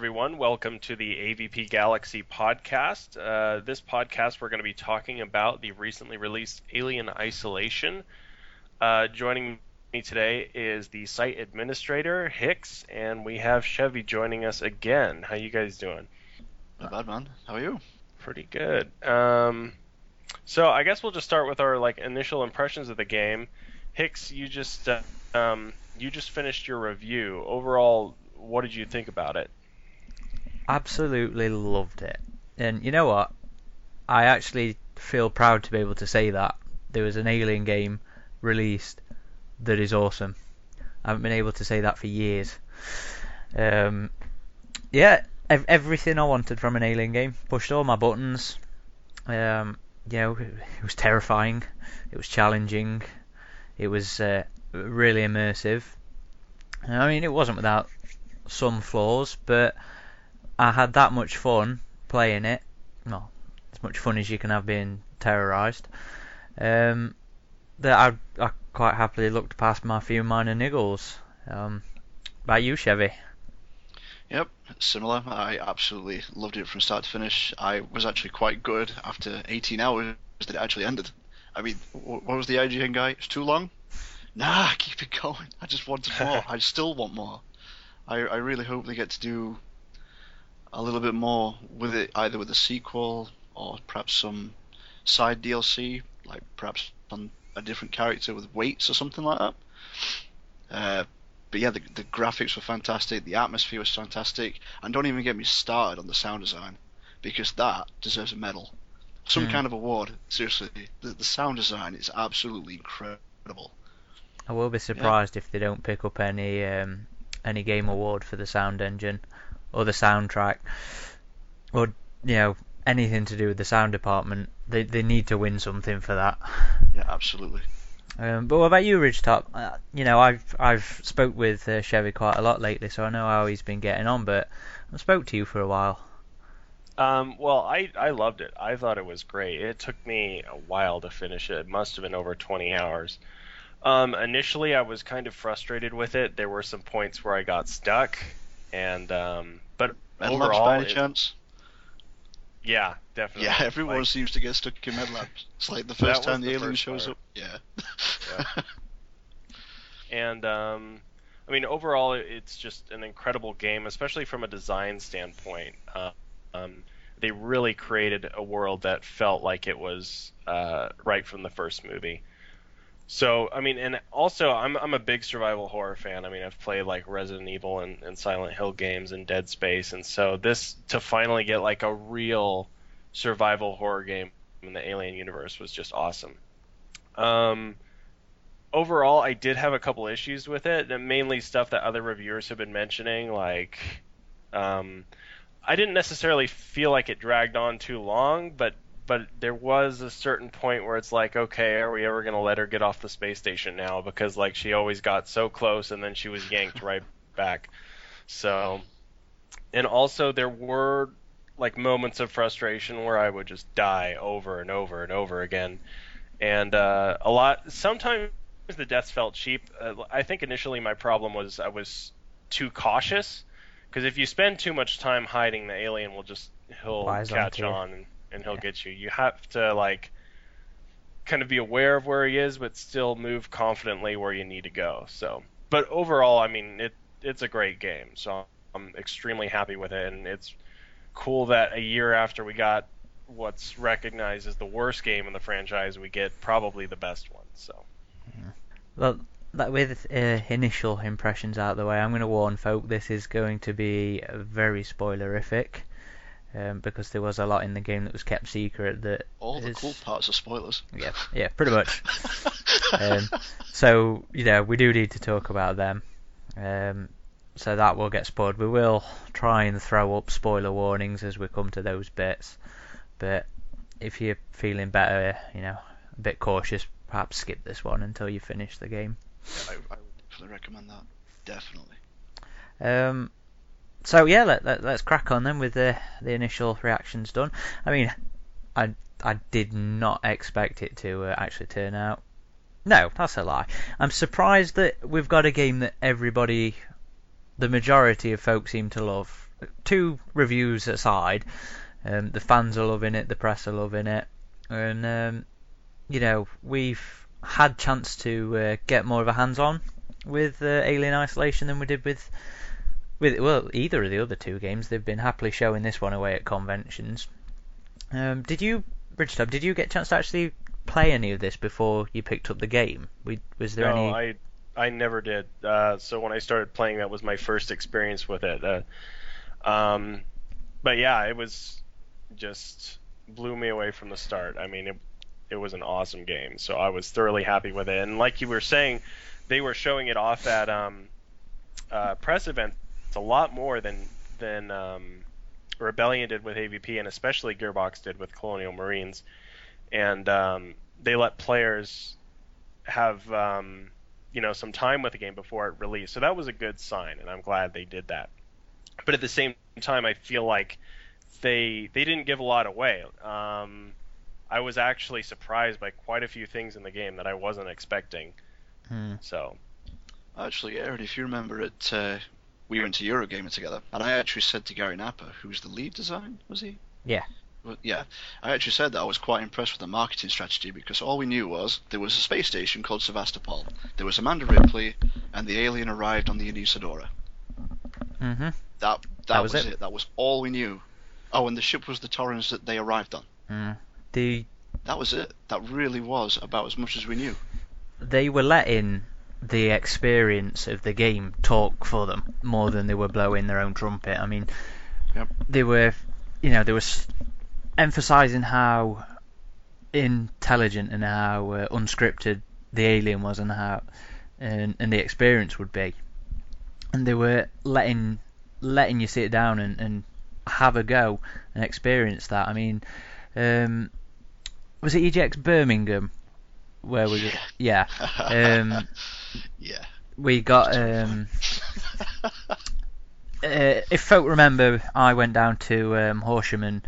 everyone. Welcome to the AVP Galaxy podcast. Uh, this podcast, we're going to be talking about the recently released Alien Isolation. Uh, joining me today is the site administrator, Hicks, and we have Shevvie joining us again. How you guys doing? Not bad, man. How are you? Pretty good. Um, so I guess we'll just start with our like initial impressions of the game. Hicks, you just uh, um, you just finished your review. Overall, what did you think about it? Absolutely loved it. And you know what? I actually feel proud to be able to say that there was an Alien game released that is awesome. I haven't been able to say that for years. Um, yeah, ev- everything I wanted from an Alien game. Pushed all my buttons. Um, you know, it was terrifying. It was challenging. It was uh, really immersive. I mean, it wasn't without some flaws, but I had that much fun playing it. Well, as much fun as you can have being terrorized. Um, that I, I quite happily looked past my few minor niggles. Um, about you, Shevvie? Yep, similar. I absolutely loved it from start to finish. I was actually quite good after 18 hours that it actually ended. I mean, what was the IGN guy? It's too long? Nah, keep it going. I just wanted more. I still want more. I, I really hope they get to do a little bit more with it, either with a sequel or perhaps some side DLC, like perhaps on a different character with weights or something like that. Uh, but yeah, the, the graphics were fantastic, the atmosphere was fantastic, and don't even get me started on the sound design because that deserves a medal, some mm. kind of award. Seriously, the, the sound design is absolutely incredible. I will be surprised yeah. if they don't pick up any um, any game award for the sound engine or the soundtrack or you know anything to do with the sound department. They they need to win something for that. Yeah, absolutely. Um, but what about you, Ridgetop? Uh, you know, I've I've spoke with uh, Shevvie quite a lot lately, so I know how he's been getting on. But I spoke to you for a while. Um, well, I I loved it. I thought it was great. It took me a while to finish it. It must have been over 20 hours. Um, initially, I was kind of frustrated with it. There were some points where I got stuck, and um, but overall, by any chance? Yeah, definitely. Yeah, everyone like, seems to get stuck in med labs. It's like the first time the, the alien shows part. up. Yeah. yeah. and um, I mean, overall, it's just an incredible game, especially from a design standpoint. Uh, um, they really created a world that felt like it was uh, right from the first movie. So I mean, and also I'm I'm a big survival horror fan. I mean, I've played like Resident Evil and, and Silent Hill games and Dead Space, and so this to finally get like a real survival horror game in the Alien universe was just awesome. Um, overall, I did have a couple issues with it, mainly stuff that other reviewers have been mentioning, like. Um, I didn't necessarily feel like it dragged on too long, but but there was a certain point where it's like, okay, are we ever going to let her get off the space station now? Because like she always got so close and then she was yanked right back. So, and also there were like moments of frustration where I would just die over and over and over again, and uh, a lot. Sometimes the deaths felt cheap. Uh, I think initially my problem was I was too cautious because if you spend too much time hiding, the alien will just he'll catch on. And, and he'll get you. You have to like kind of be aware of where he is, but still move confidently where you need to go. So, but overall, I mean, it it's a great game. So I'm extremely happy with it, and it's cool that a year after we got what's recognized as the worst game in the franchise, we get probably the best one. So. Well, that with uh, initial impressions out of the way, I'm going to warn folk this is going to be very spoilerific um, because there was a lot in the game that was kept secret. That all the is... cool parts are spoilers. Yeah, yeah, pretty much. um, so you know, we do need to talk about them. Um, so that will get spoiled. We will try and throw up spoiler warnings as we come to those bits. But if you're feeling better, you know, a bit cautious, perhaps skip this one until you finish the game. Yeah, I, I would definitely recommend that. Definitely. Um, so yeah, let, let, us crack on then with the the initial reactions done. I mean, I I did not expect it to uh, actually turn out. No, that's a lie. I'm surprised that we've got a game that everybody, the majority of folks seem to love, two reviews aside, um, the fans are loving it, the press are loving it, and um, you know we've had chance to uh, get more of a hands-on with uh, Alien Isolation than we did with with well either of the other two games. They've been happily showing this one away at conventions. Um, did you, Ridgetop, did you get a chance to actually play any of this before you picked up the game? We, was there no, any? I I never did. Uh, so when I started playing, that was my first experience with it. Uh, um, but yeah, it was just blew me away from the start. I mean, it it was an awesome game. So I was thoroughly happy with it. And like you were saying, they were showing it off at um, uh, press events a lot more than than um, Rebellion did with AVP, and especially Gearbox did with Colonial Marines. And um, they let players have um, you know some time with the game before it released. So that was a good sign, and I'm glad they did that. But at the same time, I feel like they they didn't give a lot away. Um, I was actually surprised by quite a few things in the game that I wasn't expecting. Hmm. So Actually, Aaron, if you remember it, uh, we went to Eurogamer together, and I actually said to Gary Napper, who's the lead design, was he? Yeah. Well, yeah, I actually said that I was quite impressed with the marketing strategy because all we knew was there was a space station called Sevastopol, there was Amanda Ripley, and the alien arrived on the Anesidora. hmm That that, That was was, it. it. That was all we knew. Oh, and the ship was the Torrens that they arrived on. Mm. The That was it. That really was about as much as we knew. they were letting the experience of the game talk for them more than they were blowing their own trumpet. I mean, Yep. they were, you know, they were emphasizing how intelligent and how uh, unscripted the alien was and how and, and the experience would be, and they were letting letting you sit down and, and have a go and experience that. I mean, um, was it EGX Birmingham where we Yeah. yeah um, yeah. we got um, uh, if folk remember, I went down to um, Horsham and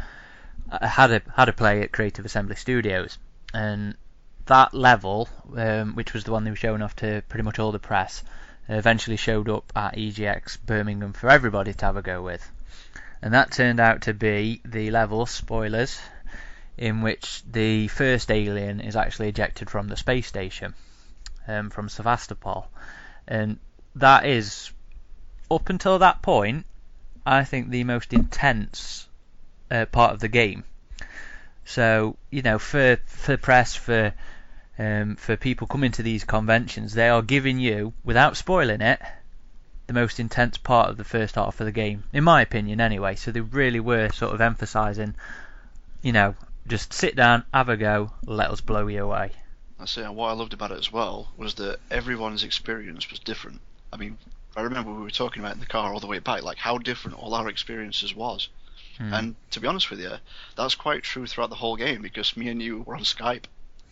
I had a had a play at Creative Assembly Studios, and that level, um, which was the one they were showing off to pretty much all the press, eventually showed up at EGX Birmingham for everybody to have a go with, and that turned out to be the level spoilers, in which the first alien is actually ejected from the space station, um, from Sevastopol, and that is up until that point, I think the most intense uh, part of the game. So you know, for for press, for um, for people coming to these conventions, they are giving you, without spoiling it, the most intense part of the first half of the game, in my opinion, anyway. So they really were sort of emphasising, you know, just sit down, have a go, let us blow you away. That's it. And what I loved about it as well was that everyone's experience was different. I mean, I remember we were talking about in the car all the way back, like how different all our experiences was. Hmm. And to be honest with you, that's quite true throughout the whole game because me and you were on Skype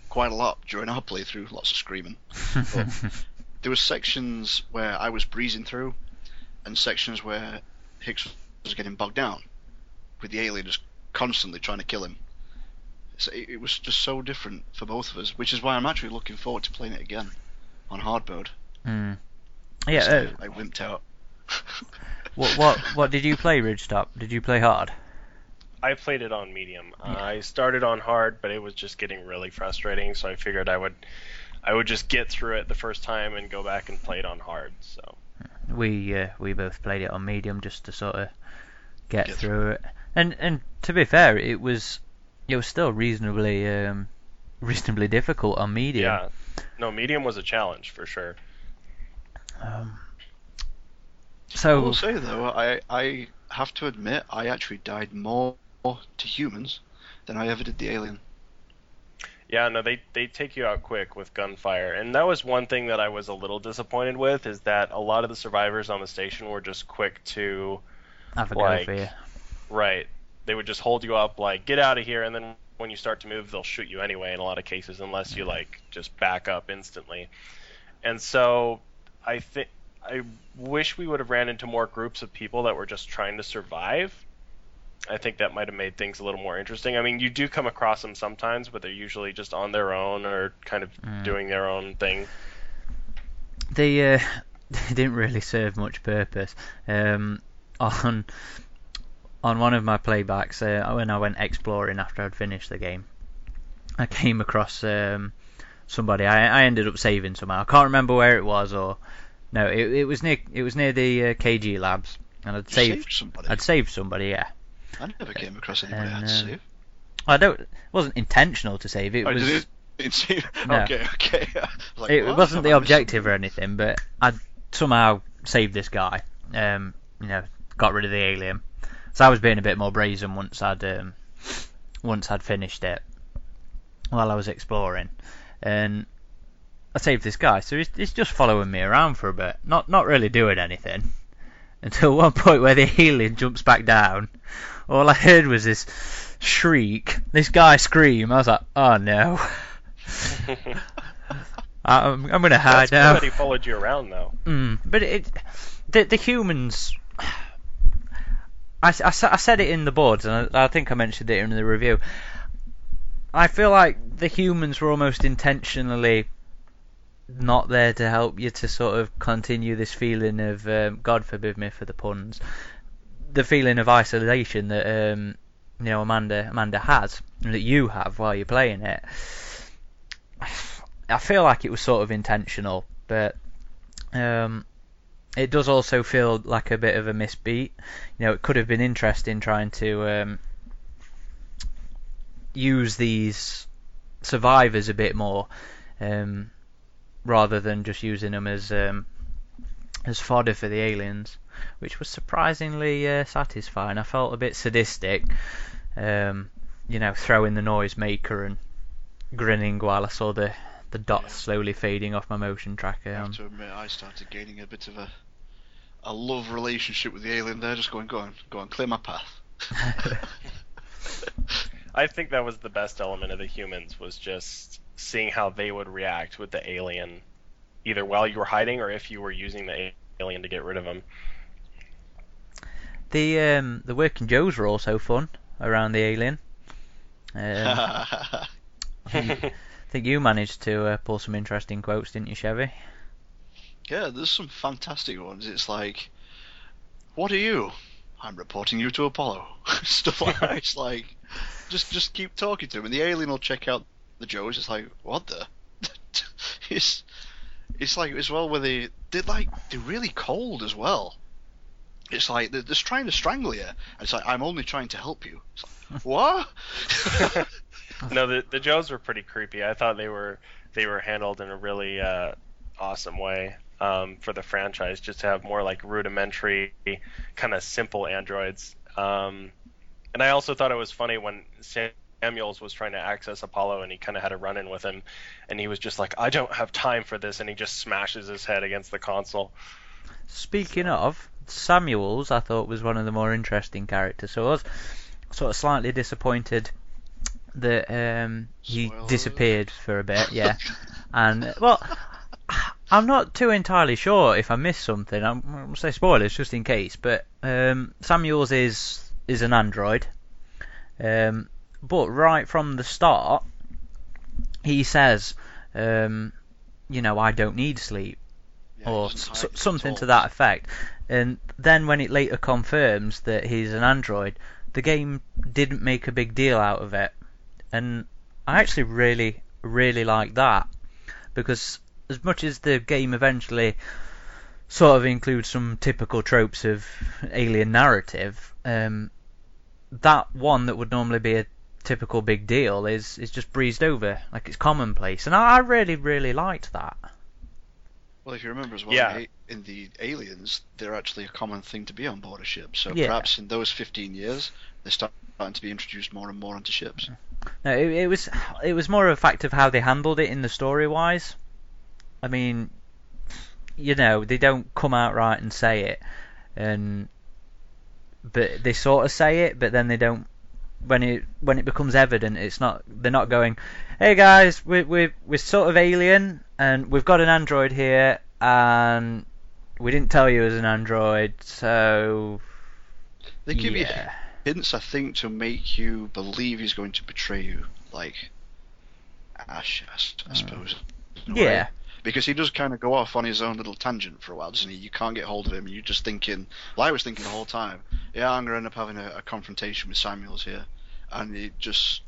quite a lot during our playthrough, lots of screaming. There were sections where I was breezing through, and sections where Hicks was getting bogged down, with the alien just constantly trying to kill him. So it, it was just so different for both of us, which is why I'm actually looking forward to playing it again on hard mode. Hmm. Yeah. So Uh, I wimped out. what what what did you play, Ridgetop? Did you play hard? I played it on medium. Uh, I started on hard, but it was just getting really frustrating. So I figured I would, I would just get through it the first time and go back and play it on hard. So We uh, we both played it on medium just to sort of get, Get through it. And and to be fair, it was it was still reasonably um, reasonably difficult on medium. yeah, no, medium was a challenge for sure. Um, I will say though, I I have to admit I actually died more to humans than I ever did the alien. Yeah, no, they they take you out quick with gunfire, and that was one thing that I was a little disappointed with is that a lot of the survivors on the station were just quick to have a go like- for you. right. They would just hold you up like get out of here, and then when you start to move, they'll shoot you anyway in a lot of cases, unless you like just back up instantly. And so I think I wish we would have ran into more groups of people that were just trying to survive. I think that might have made things a little more interesting. I mean, you do come across them sometimes, but they're usually just on their own or kind of Mm. doing their own thing. They uh, they didn't really serve much purpose. Um, on on one of my playbacks uh, when I went exploring after I'd finished the game, I came across um, somebody. I, I ended up saving somehow. I can't remember where it was or no, it, it was near it was near the uh, KG labs, and I'd saved, saved somebody. I'd saved somebody. Yeah, I never came across anybody I had to um, save. I don't. It wasn't intentional to save. It Oh, was. did it? No. Okay, okay. Like, it what? wasn't the Have I missed objective or anything, but I somehow saved this guy. Um, you know, got rid of the alien. So I was being a bit more brazen once I'd um, once I'd finished it while I was exploring, and I saved this guy. So he's, he's just following me around for a bit, not not really doing anything, until one point where the alien jumps back down. All I heard was this shriek, this guy scream. I was like, oh no. I'm, I'm gonna hide That's cool now. that he followed you around though. Mm, but it, the the humans. I, I I said it in the boards, and I, I think I mentioned it in the review. I feel like the humans were almost intentionally not there to help you to sort of continue this feeling of um, God forbid me for the puns, the feeling of isolation that um, you know Amanda Amanda has and that you have while you're playing it. I feel like it was sort of intentional, but um, it does also feel like a bit of a misbeat. You know, it could have been interesting trying to um, use these survivors a bit more, um, rather than just using them as um, as fodder for the aliens, which was surprisingly uh, satisfying. I felt a bit sadistic, um, you know, throwing the noisemaker and grinning while I saw the the dots Yeah. slowly fading off my motion tracker. I have Um, to admit, I started gaining a bit of a a love relationship with the alien there. Just going, go on, go on, clear my path. I think that was the best element of the humans was just seeing how they would react with the alien, either while you were hiding or if you were using the alien to get rid of them. the um, the working Joes were also fun around the alien. Um, I think, you managed to uh, pull some interesting quotes, didn't you, Shevvie? yeah, there's some fantastic ones. It's like, what are you? I'm reporting you to Apollo. Stuff like that. It's like, just just keep talking to him, and the alien will check out the Joes. It's like, what the? it's it's like as well where they they're like they're really cold as well. It's like they're just trying to strangle you. It's like I'm only trying to help you. It's like, what? no, the the Joes were pretty creepy. I thought they were they were handled in a really uh, awesome way um, for the franchise, just to have more like rudimentary, kind of simple androids. Um, and I also thought it was funny when Samuels was trying to access Apollo, and he kind of had a run-in with him, and he was just like, "I don't have time for this," and he just smashes his head against the console. Speaking of, Samuels, I thought was one of the more interesting characters. So I was sort of slightly disappointed that um, he disappeared for a bit. Yeah, and well, I'm not too entirely sure if I missed something. I'm, I'm gonna say spoilers just in case, but um, Samuels is is an android. Um, but right from the start, he says, um, you know, I don't need sleep Yeah, or s- something to that effect. And then when it later confirms that he's an android, the game didn't make a big deal out of it. And I actually really, really like that because as much as the game eventually sort of includes some typical tropes of alien narrative, um, that one that would normally be a typical big deal is is just breezed over, like it's commonplace, and I, I really, really liked that. Well, if you remember as well, Yeah. in, the aliens, they're actually a common thing to be on board a ship. So Yeah. perhaps in those 15 years, they're starting to be introduced more and more onto ships. No, it, it was it was more a fact of how they handled it in the story wise. I mean, you know, they don't come out right and say it, and but they sort of say it, but then they don't. When it when it becomes evident, it's not. They're not going, "Hey guys, we we we're sort of alien, and we've got an android here, and we didn't tell you it was an android, so They you yeah." Hints, I think, to make you believe he's going to betray you, like Ash, I s- I suppose. in a way. Yeah, because he does kind of go off on his own little tangent for a while, doesn't he? You can't get hold of him. You're just thinking. Well, I was thinking the whole time. Yeah, I'm gonna end up having a, a confrontation with Samuels here, and it just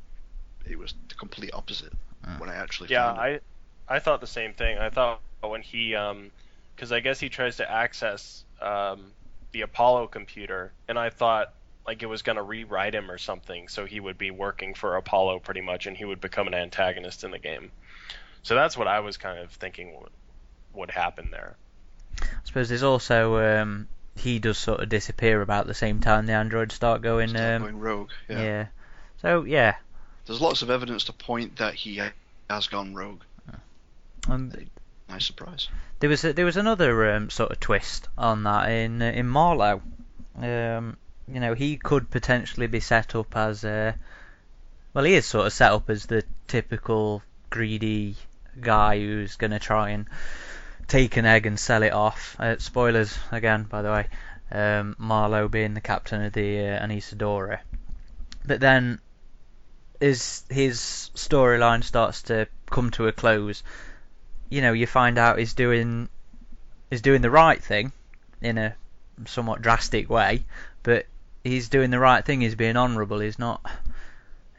it was the complete opposite Mm. when I actually Yeah, found it. I I thought the same thing. I thought when he um because I guess he tries to access um the Apollo computer, and I thought like it was gonna rewrite him or something, so he would be working for Apollo pretty much, and he would become an antagonist in the game. So that's what I was kind of thinking would, would happen there. I suppose there's also um, he does sort of disappear about the same time the androids start going. Start Um, going rogue. yeah. Yeah. So yeah, There's lots of evidence to point that he has gone rogue. um, Nice surprise. there was a, there was another um, sort of twist on that in uh, in Marlowe. Um, you know, he could potentially be set up as a well, he is sort of set up as the typical greedy guy who's going to try and take an egg and sell it off. Uh, spoilers again, by the way. Um, Marlowe being the captain of the uh, Anesidora. But then, as his storyline starts to come to a close, you know, you find out he's doing is doing the right thing in a somewhat drastic way, but he's doing the right thing. He's being honourable. He's not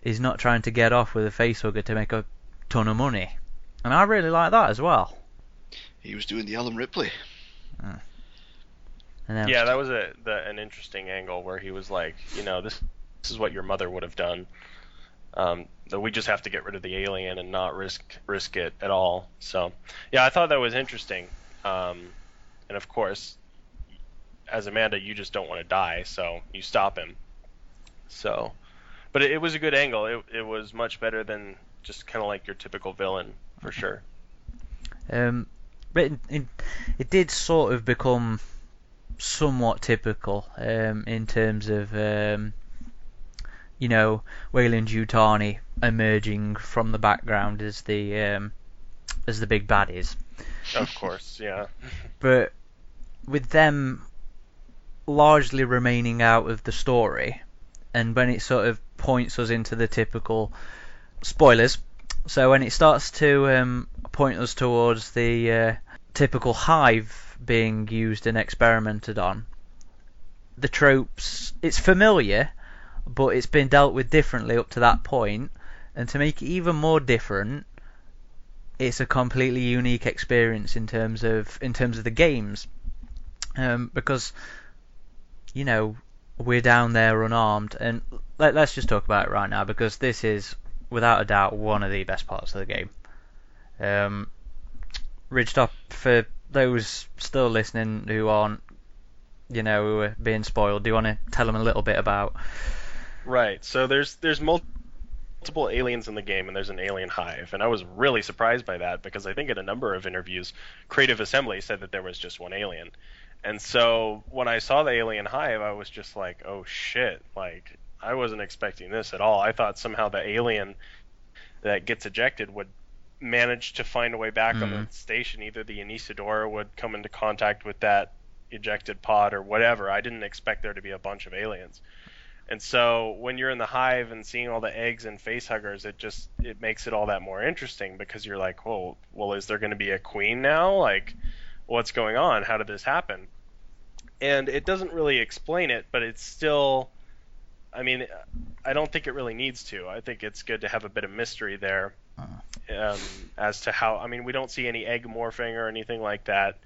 he's not trying to get off with a facehugger to make a ton of money, and I really like that as well. He was doing the Ellen Ripley. And then, Yeah, that was a the, an interesting angle where he was like, you know, this this is what your mother would have done. Um, that we just have to get rid of the alien and not risk risk it at all. So, yeah, I thought that was interesting. Um, and of course, as Amanda, you just don't want to die, so you stop him. So, but it, it was a good angle. It it was much better than just kind of like your typical villain for sure. Um, but it, it, it did sort of become somewhat typical um, in terms of um, you know Weyland Yutani emerging from the background as the um, as the big baddies. Of course, yeah. but with them largely remaining out of the story, and when it sort of points us into the typical spoilers, so when it starts to um, point us towards the uh, typical hive being used and experimented on, the tropes, it's familiar, but it's been dealt with differently up to that point, and to make it even more different, it's a completely unique experience in terms of in terms of the games, um, because you know we're down there unarmed, and let, let's just talk about it right now because this is without a doubt one of the best parts of the game. Um, Ridgetop, for those still listening who aren't, you know, who are being spoiled, do you want to tell them a little bit about? Right. So there's there's multiple aliens in the game, and there's an alien hive, and I was really surprised by that because I think in a number of interviews, Creative Assembly said that there was just one alien, and so when I saw the alien hive, I was just like, oh shit! Like I wasn't expecting this at all. I thought somehow the alien that gets ejected would manage to find a way back on Mhm. the station. Either the Anesidora would come into contact with that ejected pod or whatever. I didn't expect there to be a bunch of aliens. And so when you're in the hive and seeing all the eggs and face huggers, it just it makes it all that more interesting because you're like, well, well, is there going to be a queen now? Like, what's going on? How did this happen? And it doesn't really explain it, but it's still. I mean, I don't think it really needs to. I think it's good to have a bit of mystery there um, as to how. I mean, we don't see any egg morphing or anything like that.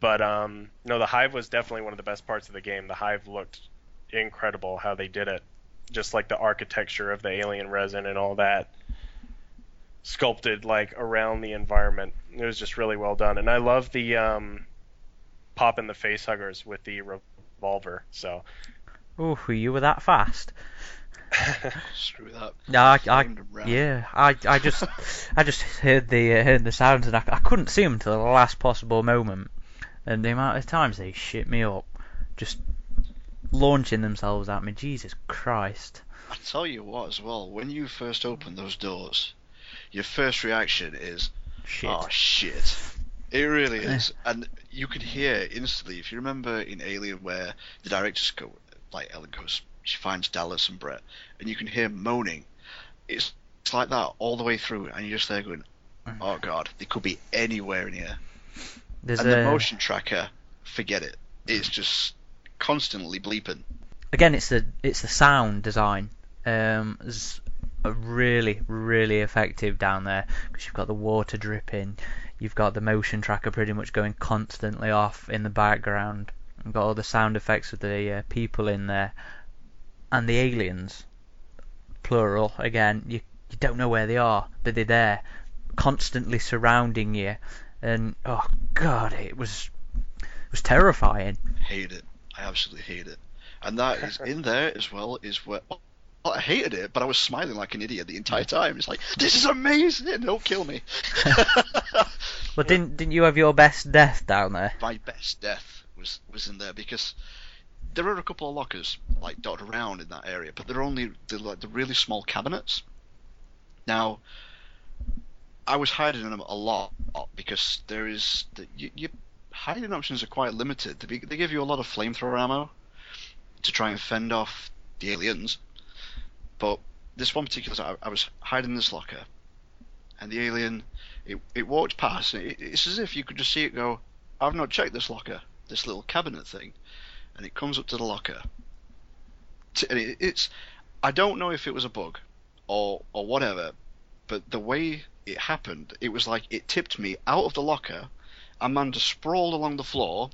But um, no, the hive was definitely one of the best parts of the game. The hive looked incredible how they did it, just like the architecture of the alien resin and all that sculpted like around the environment. It was just really well done, and I love the um, pop in the face huggers with the revolver. So Ooh, you were that fast. Screw that. Yeah, I, I, Flamed them round. yeah, I, I just, I just heard the uh, heard the sounds and I, I couldn't see them till the last possible moment, and the amount of times they shit me up, just launching themselves at me. Jesus Christ! I tell you what, as well, when you first open those doors, your first reaction is, Shit. "Oh shit!" It really is, and you can hear instantly. If you remember in Alien, where the directors go, like Ellen goes, she finds Dallas and Brett, and you can hear moaning. It's it's like that all the way through, and you're just there going, oh god, they could be anywhere in here. There's and a, the motion tracker, forget it. It's just constantly bleeping. again, it's the it's the sound design. Um, is really really effective down there because you've got the water dripping, you've got the motion tracker pretty much going constantly off in the background. You've got all the sound effects of the uh, people in there, and the aliens, plural. Again, you you don't know where they are, but they're there, constantly surrounding you, and oh god, it was it was terrifying. Hate it. I absolutely hate it. And that is in there as well. Is where well, I hated it, but I was smiling like an idiot the entire time. It's like this is amazing. Don't kill me. Well, didn't didn't you have your best death down there? My best death was was in there because there are a couple of lockers like dotted around in that area, but they're only they're like the really small cabinets. Now, I was hiding in them a lot because there is the, you hiding options are quite limited. They, they give you a lot of flamethrower ammo to try and fend off the aliens, but this one particular I, I was hiding in this locker, and the alien it it walked past. It, it's as if you could just see it go. I've not checked this locker, this little cabinet thing, and it comes up to the locker. And it, it's I don't know if it was a bug or or whatever, but the way it happened, it was like it tipped me out of the locker. Amanda sprawled along the floor,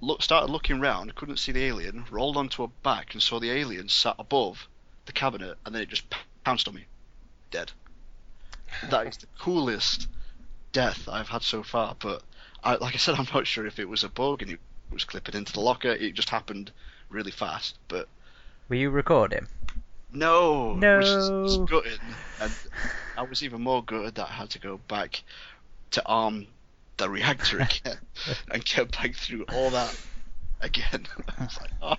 look, started looking round, couldn't see the alien, rolled onto her back and saw the alien sat above the cabinet, and then it just pounced on me, dead. That is the coolest death I've had so far. But I, like I said, I'm not sure if it was a bug and it was clipping into the locker. It just happened really fast. But Were you recording? no, No. which is, is gutted. And I was even more gutted that I had to go back to arm the reactor again and get back through all that again. it's like, oh,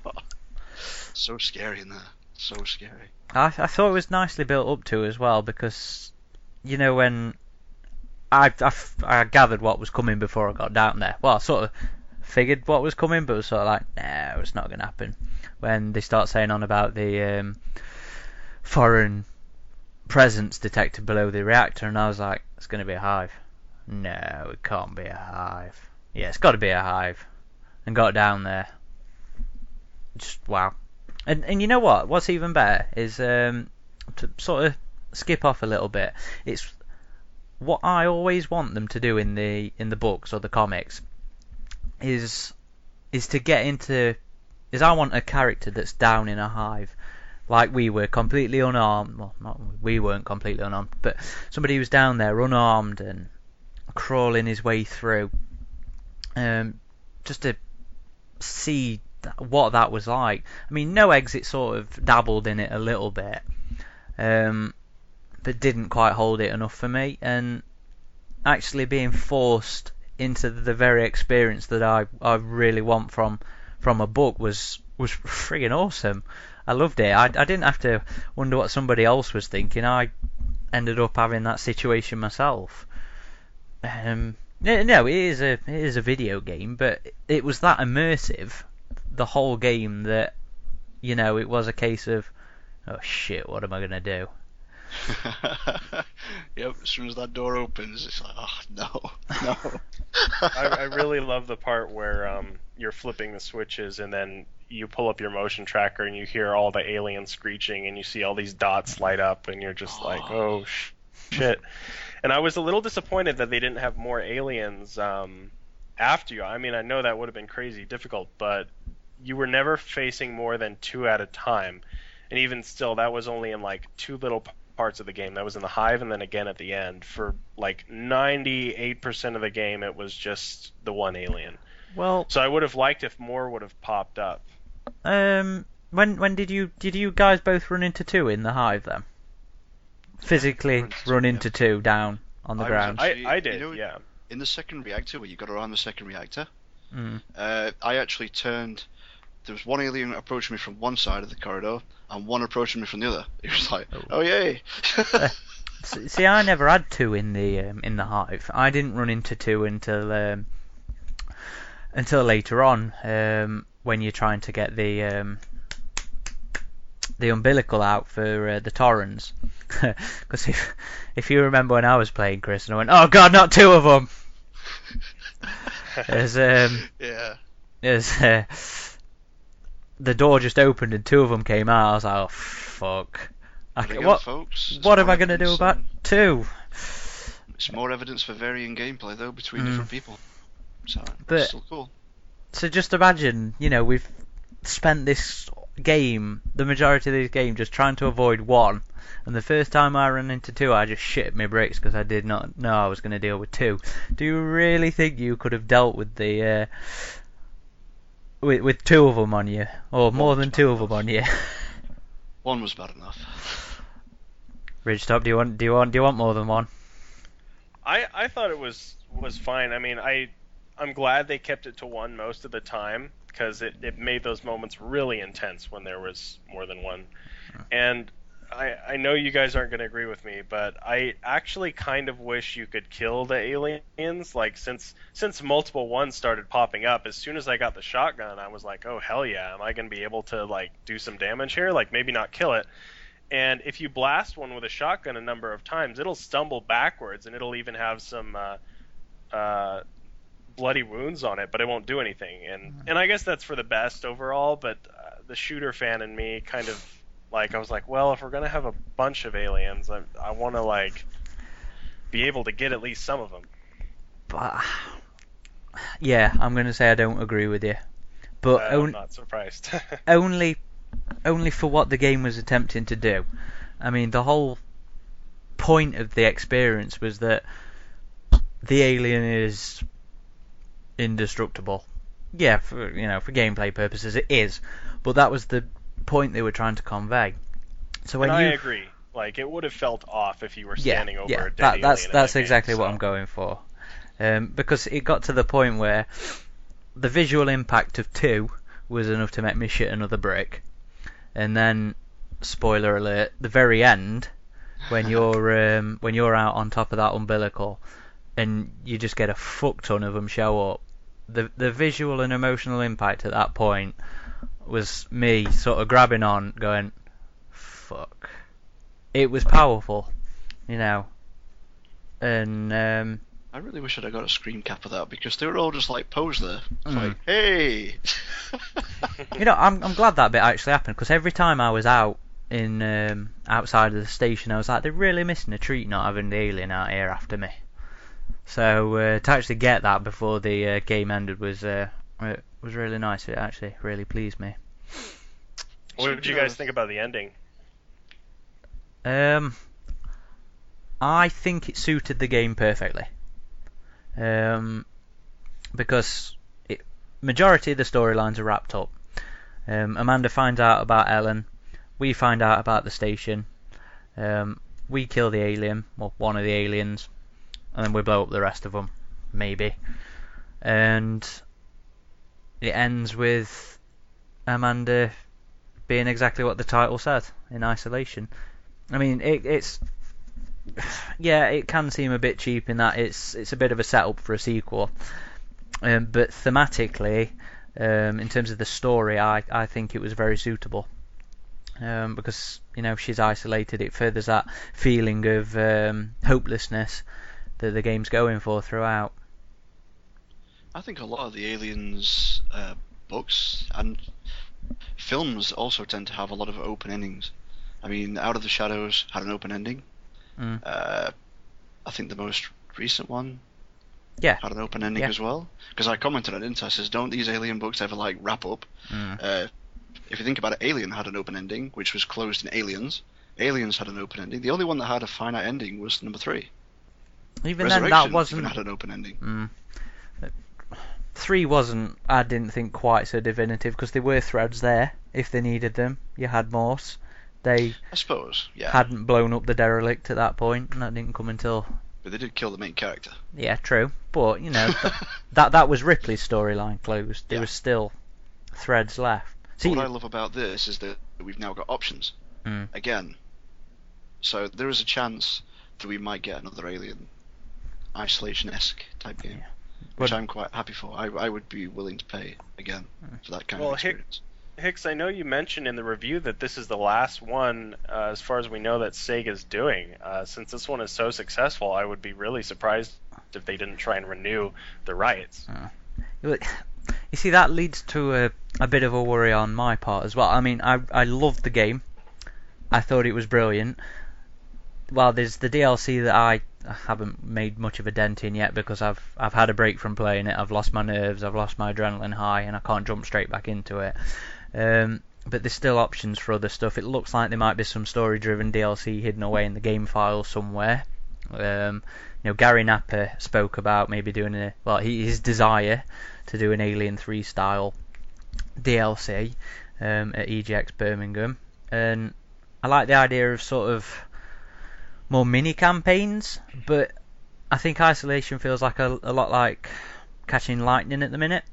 so scary in there. So scary. I I thought it was nicely built up to as well because you know when I I gathered what was coming before I got down there. Well, I sort of figured what was coming, but was sort of like, no, it's not going to happen. When they start saying on about the um, foreign presence detected below the reactor, and I was like, it's going to be a hive. No, it can't be a hive. Yeah, it's got to be a hive. And got down there. Just wow. And and you know what? What's even better is um, to sort of skip off a little bit. It's what I always want them to do in the in the books or the comics is is to get into is I want a character that's down in a hive. Like we were completely unarmed well not we weren't completely unarmed but somebody was down there unarmed and crawling his way through. Um just to see what that was like. I mean no exit sort of dabbled in it a little bit. Um but didn't quite hold it enough for me. And actually being forced into the very experience that I, I really want from from a book was was friggin' awesome. I loved it. I, I didn't have to wonder what somebody else was thinking. I ended up having that situation myself. Um, no, no, it is a it is a video game, but it was that immersive, the whole game that, you know, it was a case of, oh shit, what am I gonna do? yep, as soon as that door opens, it's like, oh no, no. I, I really love the part where um, you're flipping the switches and then you pull up your motion tracker and you hear all the aliens screeching and you see all these dots light up and you're just like, oh sh- shit. And I was a little disappointed that they didn't have more aliens um, after you. I mean, I know that would have been crazy difficult, but you were never facing more than two at a time. And even still, that was only in like two little parts of the game. That was in the hive and then again at the end. For like 98% of the game, it was just the one alien. Well, So I would have liked if more would have popped up. Um, when when did you did you guys both run into two in the hive then? Physically Run into two, yeah. down on the I ground. actually- I, I you did, know- yeah. In the second reactor, where you got around the second reactor, Mm. uh, I actually turned. There was one alien approaching me from one side of the corridor, and one approaching me from the other. It was like, Oh. oh, yay! S- See, I never had two in the um, in the hive. I didn't run into two until um, until later on um, when you're trying to get the um, the umbilical out for uh, the Torrens. Because if if you remember when I was playing Chris and I went, oh god, not two of them. as um, Yeah. as uh, the door just opened and two of them came out, I was like, oh fuck. Go, what folks. What am I gonna do about two? It's more evidence for varying gameplay though between Mm. different people. So But- still cool. So just imagine, you know, we've spent this game, the majority of this game, just trying to avoid one. And the first time I ran into two, I just shit my bricks because I did not know I was going to deal with two. Do you really think you could have dealt with the uh, with with two of them on you, or more than two of them on you? One was bad enough. Ridgetop, do you want do you want do you want more than one? I I thought it was was fine. I mean, I I'm glad they kept it to one most of the time because it it made those moments really intense when there was more than one. Hmm. And I I know you guys aren't going to agree with me, but I actually kind of wish you could kill the aliens. Like since since multiple ones started popping up, as soon as I got the shotgun, I was like, oh hell yeah, am I going to be able to like do some damage here? Like maybe not kill it. And if you blast one with a shotgun a number of times, it'll stumble backwards, and it'll even have some uh, uh, bloody wounds on it, but it won't do anything. And and I guess that's for the best overall. But uh, the shooter fan in me kind of like I was like, well, if we're gonna have a bunch of aliens, I I want to like be able to get at least some of them. But yeah, I'm going to say I don't agree with you. But Uh, on- I'm not surprised. only only for what the game was attempting to do. I mean, the whole point of the experience was that the alien is indestructible. Yeah, for you know, for gameplay purposes, it is. But that was the point they were trying to convey. So when and you I agree. Like it would have felt off if you were yeah, standing over yeah, a dead that, that's alien in that's that game, exactly what so- I'm going for. Um, because it got to the point where the visual impact of two was enough to make me shit another brick, and then spoiler alert, the very end when you're um, when you're out on top of that umbilical and you just get a fuck ton of them show up. The the visual and emotional impact at that point was me sort of grabbing on, going, "Fuck." It was powerful, you know, and um, I really wish I'd have got a screen cap of that because they were all just like posed there. It's Mm. like, hey! you know, I'm I'm glad that bit actually happened because every time I was out in um, outside of the station, I was like, they're really missing a treat not having the alien out here after me. So uh, to actually get that before the uh, game ended was uh, was really nice. It actually really pleased me. What did you guys think about the ending? Um, I think it suited the game perfectly. Um, because it, majority of the storylines are wrapped up. Um, Amanda finds out about Ellen. We find out about the station. Um, we kill the alien, well, one of the aliens, and then we blow up the rest of them, maybe. And it ends with Amanda being exactly what the title said in isolation. I mean, it, it's yeah, it can seem a bit cheap in that it's it's a bit of a setup for a sequel, um, but thematically, um, in terms of the story, I I think it was very suitable. Um, because you know she's isolated, it furthers that feeling of um, hopelessness that the game's going for throughout. I think a lot of the aliens uh, books and films also tend to have a lot of open endings. I mean, Out of the Shadows had an open ending. Mm. Uh, I think the most recent one Yeah. had an open ending Yeah. as well. Because I commented on it, didn't I? I says, don't these alien books ever like wrap up? Mm. Uh, if you think about it, Alien had an open ending, which was closed in Aliens. Aliens had an open ending. The only one that had a finite ending was number three. Even then, that wasn't had an open ending. Mm. Three wasn't, I didn't think, quite so definitive because there were threads there if they needed them. You had Morse. They I suppose, yeah. hadn't blown up the derelict at that point, and that didn't come until. But they did kill the main character. Yeah, true. But, you know, th- that that was Ripley's storyline closed. There Yeah. was still threads left. See, what I love about this is that we've now got options Mm. again. So there is a chance that we might get another Alien isolation-esque type game, which But- I'm quite happy for. I, I would be willing to pay again for that kind Well, of Hick- experience. Hicks, I know you mentioned in the review that this is the last one, uh, as far as we know, that Sega's doing. Uh, since this one is so successful, I would be really surprised if they didn't try and renew the rights. You see, that leads to a, a bit of a worry on my part as well. I mean, I I loved the game. I thought it was brilliant. Well, there's the DLC that I haven't made much of a dent in yet because I've I've had a break from playing it. I've lost my nerves. I've lost my adrenaline high, and I can't jump straight back into it. Um, but there's still options for other stuff. It looks like there might be some story-driven DLC hidden away in the game file somewhere. Um, you know, Gary Napper spoke about maybe doing a well, his desire to do an Alien 3 style DLC um, at EGX Birmingham, and I like the idea of sort of more mini campaigns, but I think Isolation feels like a, a lot like catching lightning at the minute,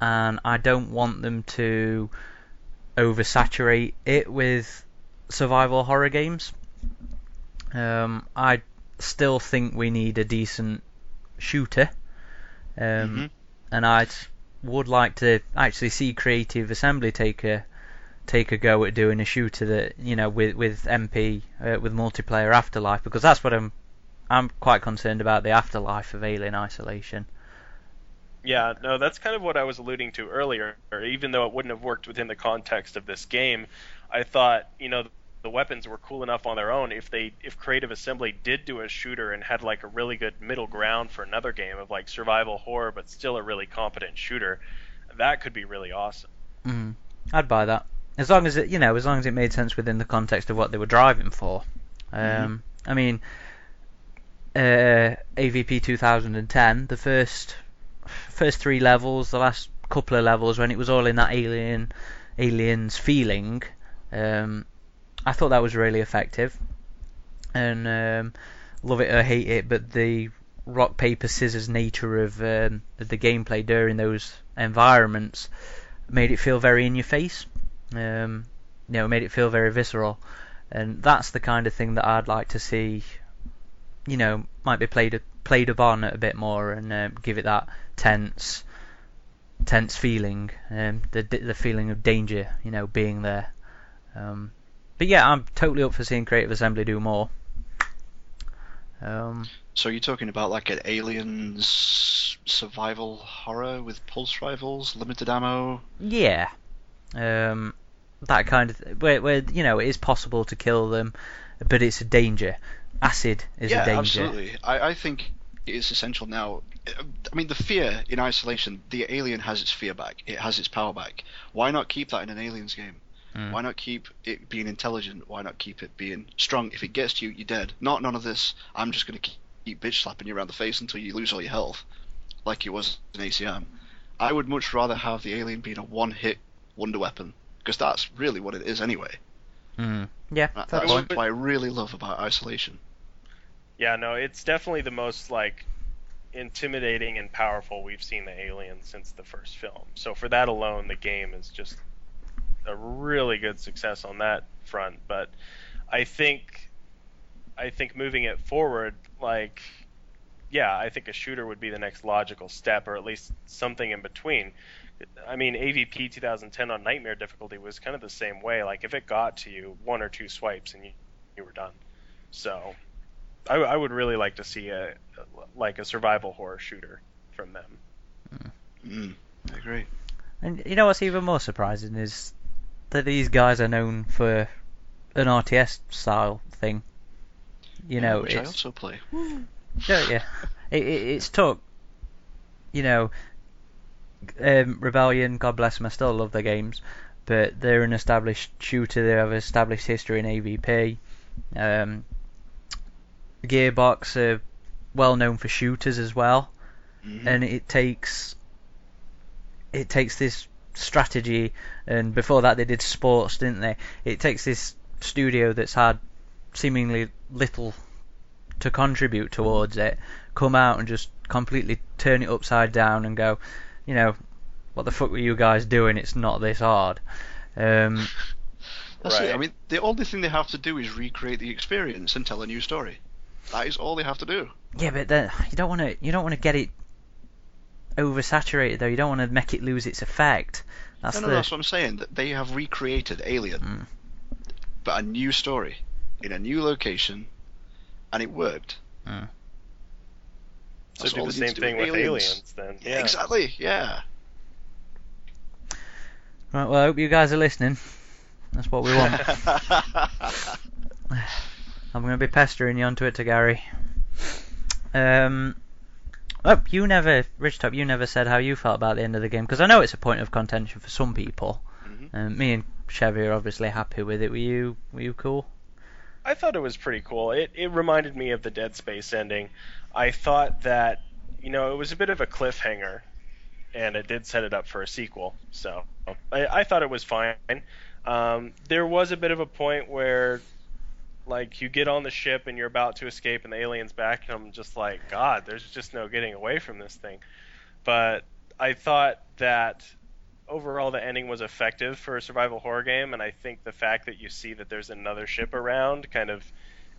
and I don't want them to oversaturate it with survival horror games. Um, I still think we need a decent shooter, um, Mm-hmm. and I would like to actually see Creative Assembly take a take a go at doing a shooter that you know with with MP uh, with multiplayer afterlife because that's what I'm I'm quite concerned about the afterlife of Alien Isolation. Yeah, no, that's kind of what I was alluding to earlier. Even though it wouldn't have worked within the context of this game, I thought, you know, the weapons were cool enough on their own. If they, if Creative Assembly did do a shooter and had like a really good middle ground for another game of like survival horror, but still a really competent shooter, that could be really awesome. Mm, I'd buy that as long as it, you know, as long as it made sense within the context of what they were driving for. Um, I mean, uh, AVP 2010, the first first three levels, the last couple of levels when it was all in that alien aliens feeling, um, I thought that was really effective. And um, love it or hate it, but the rock paper scissors nature of, um, of the gameplay during those environments made it feel very in your face. Um, you know, made it feel very visceral, and that's the kind of thing that I'd like to see. You know, might be played played upon a bit more and um, give it that tense, tense feeling, um, the the feeling of danger. You know, being there. Um, but yeah, I'm totally up for seeing Creative Assembly do more. Um, So you're talking about like an aliens survival horror with pulse rifles, limited ammo. Yeah, um, that kind of where where you know it is possible to kill them, but it's a danger. Acid is yeah, a danger. absolutely. I, I think it is essential now. I mean, the fear in isolation, the alien has its fear back. It has its power back. Why not keep that in an aliens game? Mm. Why not keep it being intelligent? Why not keep it being strong? If it gets to you, you're dead. Not none of this. I'm just gonna keep bitch slapping you around the face until you lose all your health, like it was in ACM. I would much rather have the alien being a one-hit wonder weapon because that's really what it is anyway. Mm. Yeah, That- That's point. what I really love about isolation. Yeah, no, it's definitely the most like intimidating and powerful we've seen the alien since the first film. So for that alone, the game is just a really good success on that front. But I think, I think moving it forward, like, yeah, I think a shooter would be the next logical step, or at least something in between. I mean, AVP 2010 on Nightmare difficulty was kind of the same way. Like, if it got to you, one or two swipes and you, you were done. So, I, I would really like to see a like a survival horror shooter from them. Mm, Mm, I agree. And you know what's even more surprising is that these guys are known for an RTS style thing. You know, which I it's also play. don't you? It, it, it's took, you know, um, Rebellion. God bless them. I still love their games, but they're an established shooter. They have established history in AVP. Um, Gearbox are well known for shooters as well, Mhm. and it takes it takes this strategy. And before that, they did sports, didn't they? It takes this studio that's had seemingly little to contribute towards it, come out and just completely turn it upside down and go, you know, what the fuck were you guys doing? It's not this hard. Um, That's it. I mean, the only thing they have to do is recreate the experience and tell a new story. That is all they have to do. yeah, but then you don't want to you don't want to get it oversaturated though. You don't want to make it lose its effect. That's no, the no, that's what I'm saying. That they have recreated Alien, Mm. but a new story in a new location, and it worked. Mm. So That's do the same thing with with aliens, then. Yeah. Exactly. Yeah. right. Well, I hope you guys are listening. That's what we want. I'm going to be pestering you on Twitter, Gary. Um, oh, you never, Ridgetop, you never said how you felt about the end of the game because I know it's a point of contention for some people. Mhm. Um, me and Shevvie are obviously happy with it. Were you? Were you cool? I thought it was pretty cool. It it reminded me of the Dead Space ending. I thought that you know it was a bit of a cliffhanger, and it did set it up for a sequel. So I, I thought it was fine. Um, there was a bit of a point where like you get on the ship and you're about to escape and the aliens back and I'm just like god there's just no getting away from this thing but I thought that overall the ending was effective for a survival horror game and I think the fact that you see that there's another ship around kind of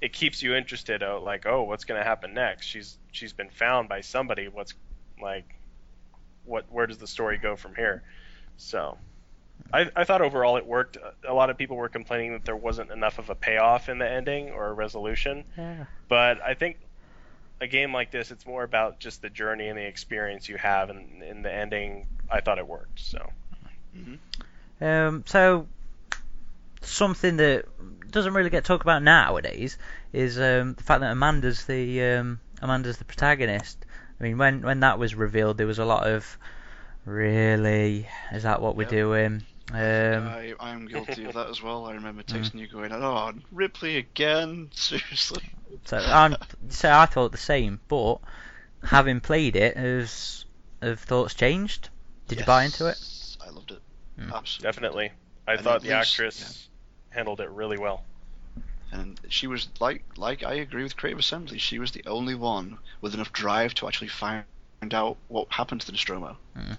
it keeps you interested oh, like oh what's going to happen next she's she's been found by somebody what's like what where does the story go from here so I, I thought overall it worked. A lot of people were complaining that there wasn't enough of a payoff in the ending or a resolution, Yeah. but I think a game like this, it's more about just the journey and the experience you have, and in the ending, I thought it worked. So Um, so something that doesn't really get talked about nowadays is um, the fact that Amanda's the um, Amanda's the protagonist. I mean, when when that was revealed, there was a lot of really is that what we're Yep. doing? Um, I, I'm guilty of that as well. I remember texting you going, "Oh, Ripley again? Seriously?" so I'm so I thought the same, but having played it, has have thoughts changed? Did you buy into it? Yes, I loved it. Mm. Absolutely. definitely, I And thought the least- actress handled it really well. And she was like, like I agree with Creative Assembly. She was the only one with enough drive to actually find out what happened to the Nostromo. Mm.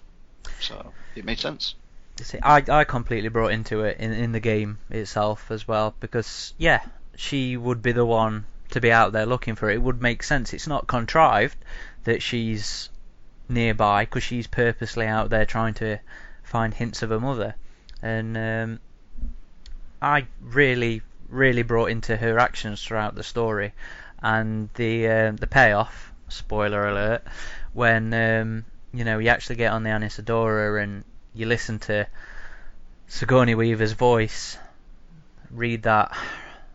So it made sense. See, I I completely brought into it in in the game itself as well because yeah, she would be the one to be out there looking for it. It would make sense. It's not contrived that she's nearby because she's purposely out there trying to find hints of her mother, and um, I really really brought into her actions throughout the story, and the uh, the payoff. Spoiler alert! When um, you know you actually get on the Anesidora and you listen to Sigourney Weaver's voice read that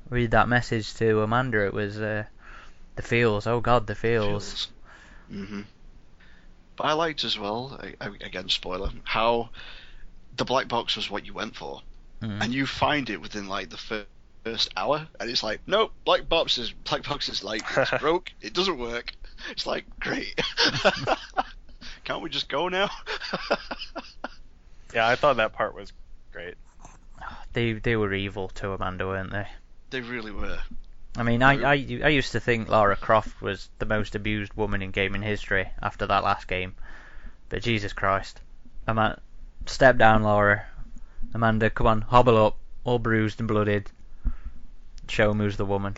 read that message to Amanda. It was uh, the feels. Oh God, the feels. hmm But I liked as well. I, I, again, spoiler. How the black box was what you went for, Mm. and you find it within like the fir- first hour, and it's like, nope, black box is black box is like it's broke. It doesn't work. It's like great. Can't we just go now? Yeah, I thought that part was great. They they were evil to Amanda, weren't they? they really were. I mean, I, I I used to think Lara Croft was the most abused woman in gaming history after that last game, but Jesus Christ, Amanda, step down, Laura. Amanda, come on, hobble up, all bruised and blooded. Show 'em who's the woman.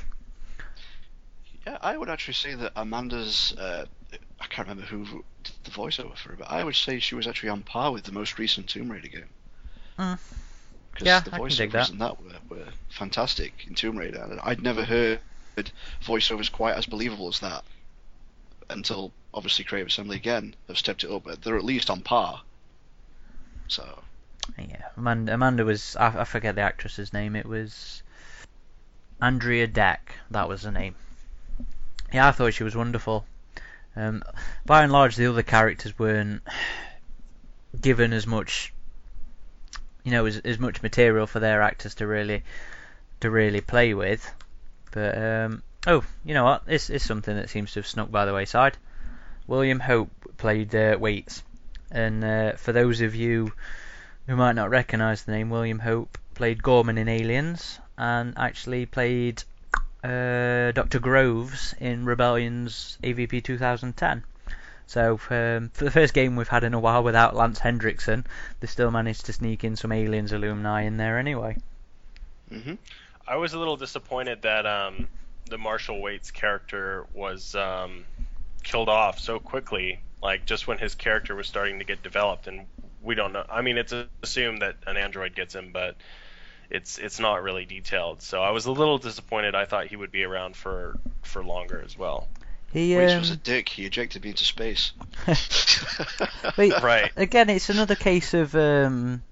Yeah, I would actually say that Amanda's. Uh, I can't remember who did the voiceover for her, but I would say she was actually on par with the most recent Tomb Raider game. Mm. Because Yeah, the I can dig voiceovers that. in that were, were fantastic in Tomb Raider, I'd never heard voiceovers quite as believable as that until obviously Creative Assembly again have stepped it up. But they're at least on par. So Yeah, Amanda, Amanda was I, I forget the actress's name. It was Andrea Deck. That was the name. Yeah, I thought she was wonderful. Um, by and large, the other characters weren't given as much, you know, as, as much material for their actors to really to really play with. But um, oh, you know what? This is something that seems to have snuck by the wayside. William Hope played uh, Waits, and uh, for those of you who might not recognise the name, William Hope played Gorman in Aliens and actually played uh, Dr. Groves in Rebellion's AVP 2010. So um, for the first game we've had in a while without Lance Henriksen, they still managed to sneak in some Aliens alumni in there anyway. hmm I was a little disappointed that um, the Marshall Waits character was um, killed off so quickly, like just when his character was starting to get developed, and we don't know. I mean, it's assumed that an android gets him, but it's it's not really detailed. So I was a little disappointed. I thought he would be around for for longer as well. He Reese um, was a dick. He ejected me into space. Wait, Right. again, it's another case of um,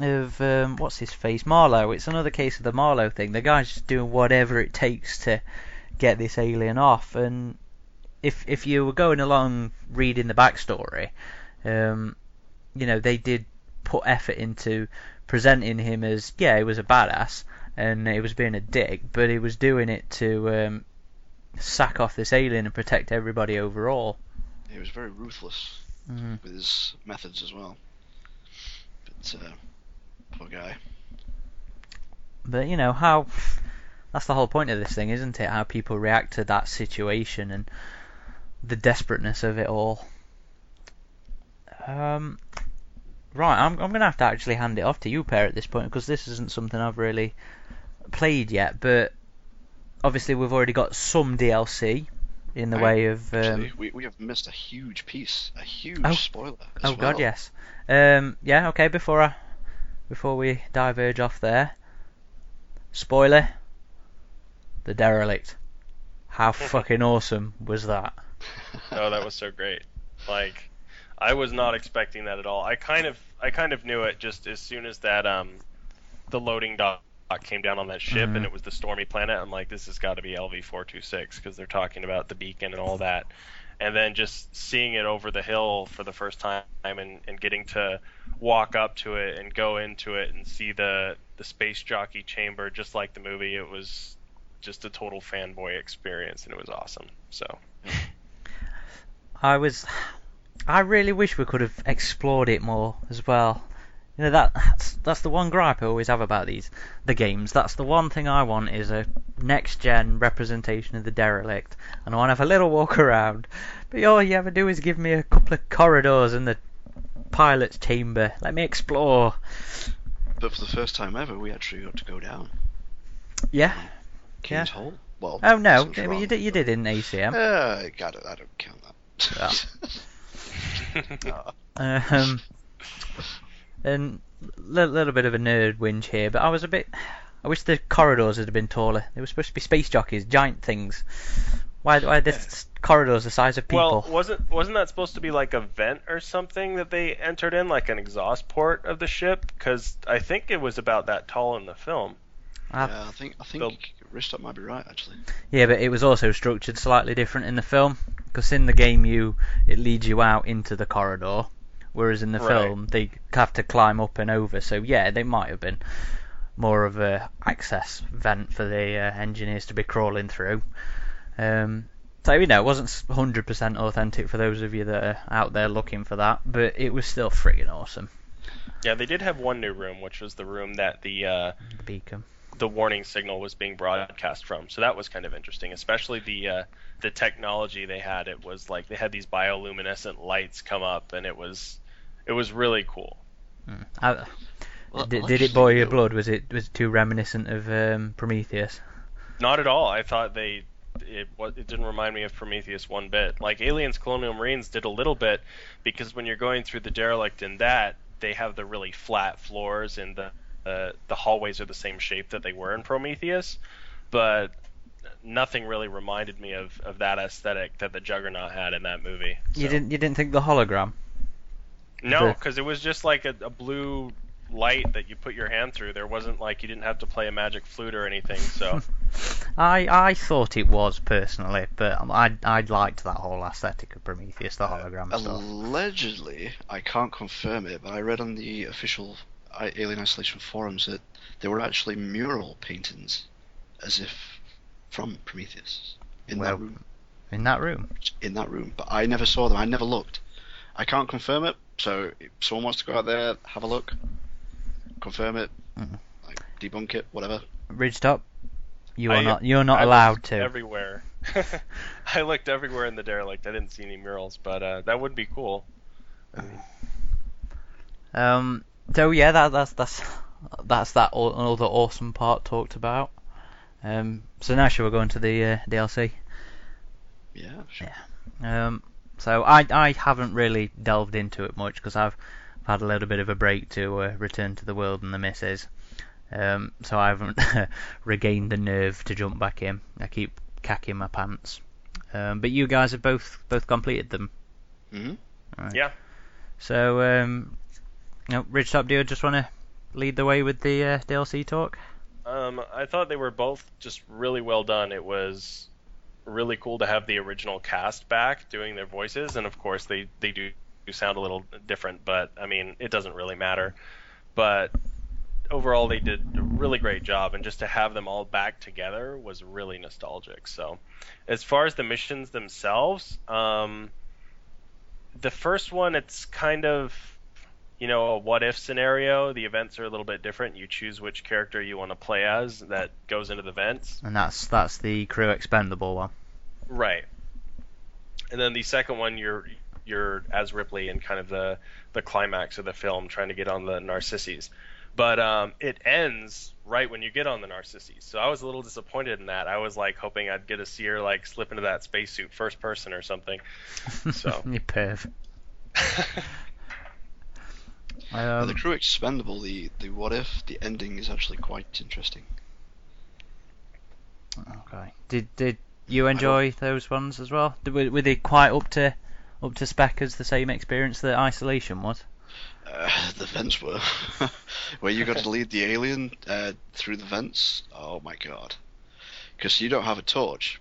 of um, what's his face, Marlowe. It's another case of the Marlowe thing. The guy's just doing whatever it takes to get this alien off. And if if you were going along reading the backstory, um, you know they did put effort into presenting him as yeah, he was a badass and he was being a dick, but he was doing it to um, sack off this alien and protect everybody overall. he was very ruthless Mhm. with his methods as well. But uh, poor guy. But you know how that's the whole point of this thing, isn't it? How people react to that situation and the desperateness of it all. Um, right, I'm I'm gonna have to actually hand it off to you, pair, at this point because this isn't something I've really played yet. But obviously, we've already got some DLC in the Right. way of. Um, Actually, we, we have missed a huge piece, a huge Oh. spoiler. As Oh God, yes. Um, yeah. Okay. Before I, before we diverge off there, spoiler: the derelict. How fucking awesome was that? Oh, that was so great. Like, I was not expecting that at all. I kind of, I kind of knew it just as soon as that, um, the loading dock came down on that ship Mhm. and it was the stormy planet. I'm like, this has got to be LV426 because they're talking about the beacon and all that. And then just seeing it over the hill for the first time and, and getting to walk up to it and go into it and see the the space jockey chamber just like the movie, it was just a total fanboy experience and it was awesome. So I was. I really wish we could have explored it more as well. You know that that's, that's the one gripe I always have about these the games. That's the one thing I want is a next gen representation of the derelict, and I want to have a little walk around. But all you ever do is give me a couple of corridors and the pilot's chamber. Let me explore. But for the first time ever, we actually got to go down Yeah. Kane's Hole. Well, Oh no, sounds wrong, you did you but- did in ACM. Uh, got it. I don't count that. Um, and a little bit of a nerd whinge here, but I was a bit. I wish the corridors had been taller. They were supposed to be space jockeys, giant things. Why? Why are the corridors the size of people? Well, wasn't wasn't that supposed to be like a vent or something that they entered in, like an exhaust port of the ship? Because I think it was about that tall in the film. Ah. yeah, I think I think Ridgetop might be right actually. Yeah, but it was also structured slightly different in the film because in the game you it leads you out into the corridor, whereas in the Right. film they have to climb up and over. So yeah, they might have been more of a access vent for the uh, engineers to be crawling through. Um, so you know, it wasn't 100% authentic for those of you that are out there looking for that, but it was still freaking awesome. Yeah, they did have one new room, which was the room that the uh, The beacon. the warning signal was being broadcast from. So that was kind of interesting, especially the uh, the technology they had. It was like they had these bioluminescent lights come up, and it was it was really cool. Mm. I- Well, did, did it boil your blood? Was it was it too reminiscent of um, Prometheus? Not at all. I thought they it it didn't remind me of Prometheus one bit. Like Aliens Colonial Marines did a little bit because when you're going through the derelict in that, they have the really flat floors and the uh, the hallways are the same shape that they were in Prometheus, but nothing really reminded me of, of that aesthetic that the Juggernaut had in that movie. You didn't you didn't think the hologram? No, because it was just like a, a blue light that you put your hand through. There wasn't like you didn't have to play a magic flute or anything. So I I thought it was personally, but um, I I liked that whole aesthetic of Prometheus, the uh, hologram stuff. Allegedly, I can't confirm it, but I read on the official Alien Isolation forums that there were actually mural paintings, as if from Prometheus, in Well- that room. In that room. In that room, but I never saw them. I never looked. I can't confirm it. So if someone wants to go out there, have a look, confirm it, Mhm. like debunk it, whatever. Ridgetop, you are I- not you're not I allowed to. Everywhere. I looked everywhere in the derelict. I didn't see any murals, but uh, that would be cool. Um. So yeah, that that's that's that's that all, all the awesome part talked about. Um. So now shall we go into the uh, DLC? Yeah. Sure. Um. So I I haven't really delved into it much because I've had a little bit of a break to uh, return to the world and the misses. Um, so I haven't regained the nerve to jump back in. I keep cacking my pants. Um, but you guys have both both completed them. hmm Right. Yeah. So, um, you know, Ridgetop, do you just want to lead the way with the uh, DLC talk? Um, I thought they were both just really well done. It was really cool to have the original cast back doing their voices, and of course they they do sound a little different, but I mean it doesn't really matter. But overall, they did a really great job, and just to have them all back together was really nostalgic. So, as far as the missions themselves, um, the first one it's kind of you know, a what if scenario. The events are a little bit different. You choose which character you want to play as that goes into the vents. And that's that's the crew expendable one. Right. And then the second one you're you're as Ripley in kind of the the climax of the film trying to get on the Narcissus. But um, it ends right when you get on the Narcissus. So I was a little disappointed in that. I was like hoping I'd get to see her like slip into that spacesuit first person or something. So you perv. Um, the crew expendable, the the what if, the ending is actually quite interesting. okay. Did did you enjoy those ones as well? Did- Were, were they quite up to up to spec as the same experience that Isolation was? Uh, the vents were where you got to lead the alien uh, through the vents. Oh my god! Because you don't have a torch,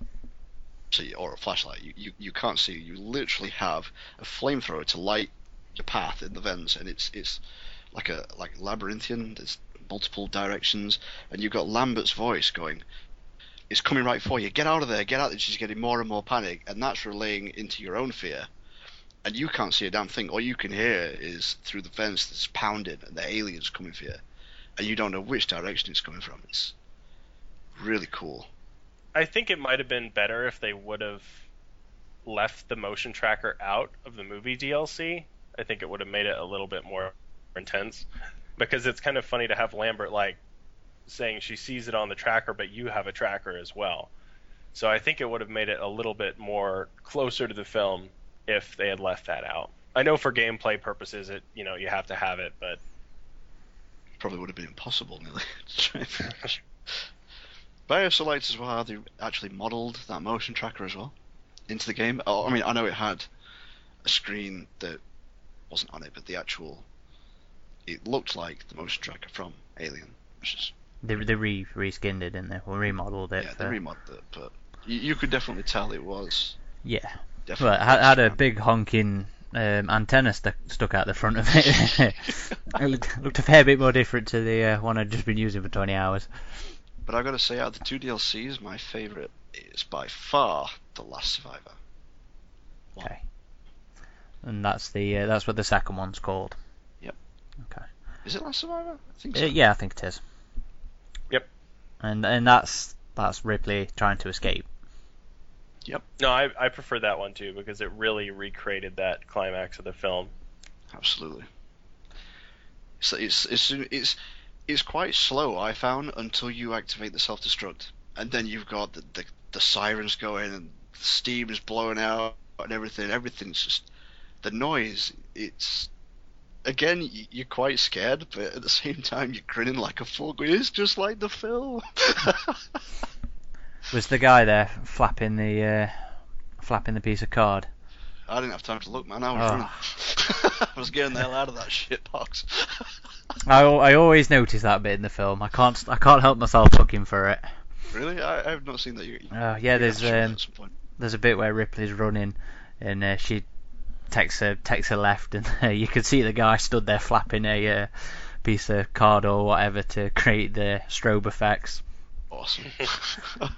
so you, or a flashlight. You, you you can't see. You literally have a flamethrower to light your path in the vents, and it's it's like a like labyrinthian. There's multiple directions, and you've got Lambert's voice going. It's coming right for you. Get out of there! Get out! there. She's getting more and more panic, and that's relaying into your own fear and you can't see a damn thing. All you can hear is through the fence that's pounding, and the aliens coming for you, and you don't know which direction it's coming from. It's really cool. I think it might have been better if they would have left the motion tracker out of the movie DLC. I think it would have made it a little bit more intense because it's kind of funny to have Lambert like saying she sees it on the tracker, but you have a tracker as well. So I think it would have made it a little bit more closer to the film if they had left that out. I know for gameplay purposes, it you know you have to have it, but Probably would have been impossible, nearly. liked as well they actually modelled that motion tracker as well into the game. Oh, I mean, I know it had a screen that wasn't on it, but the actual it looked like the motion tracker from Alien, which is They they re reskinned it, didn't they? Or remodeled it. yeah, for, they remodeled it, but you, you could definitely tell it was yeah. definitely. Well, it had, had a big honking um, antenna stu- stuck out the front of it. it looked, looked a fair bit more different to the uh, one I'd just been using for 20 hours. But I've got to say, out of the two DLCs, my favourite is by far The Last Survivor. Okay. And that's the uh, that's what the second one's called. Yep. Okay. Is it Last Survivor? I think Uh, so. yeah, I think it is. Yep. And and that's that's Ripley trying to escape. Yep. No, I I prefer that one too because it really recreated that climax of the film. Absolutely. So it's, it's it's it's quite slow. I found until you activate the self destruct, and then you've got the, the the sirens going and the steam is blowing out and everything. Everything's just the noise. It's again, you're quite scared, but at the same time you're grinning like a fool. It's just like the film. Was the guy there flapping the uh, flapping the piece of card? I didn't have time to look, man. I was Oh. running. I was getting the hell out of that shit box. I, I always notice that bit in the film. I can't I can't help myself looking for it. really? I, have not seen that. You, Uh, yeah, there's have to show me um, at some point. there's a bit where Ripley's running, and uh, she takes her takes her left, and uh, you can see the guy stood there flapping a uh, piece of card or whatever to create the strobe effects. Awesome.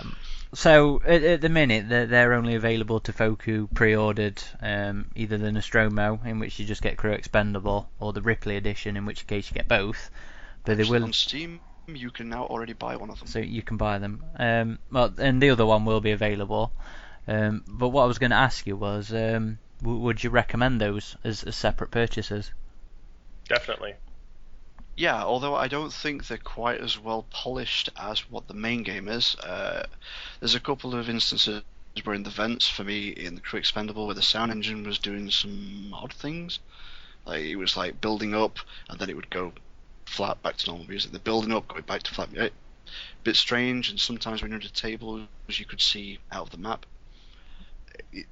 Um, so at, at the minute they're, they're only available to folk who pre-ordered um, either the Nostromo, in which you just get crew expendable, or the Ripley edition, in which case you get both. But they Actually, will, on Steam, you can now already buy one of them. so you can buy them. Um, well, and the other one will be available. Um, but what I was going to ask you was, um, w- would you recommend those as, as separate purchases? Definitely. Yeah, although I don't think they're quite as well polished as what the main game is. Uh, there's a couple of instances where in the vents for me in the Crew Expendable, where the sound engine was doing some odd things. Like it was like building up, and then it would go flat back to normal music. The building up, going back to flat. A bit strange, and sometimes when you're at a table, you could see out of the map. It,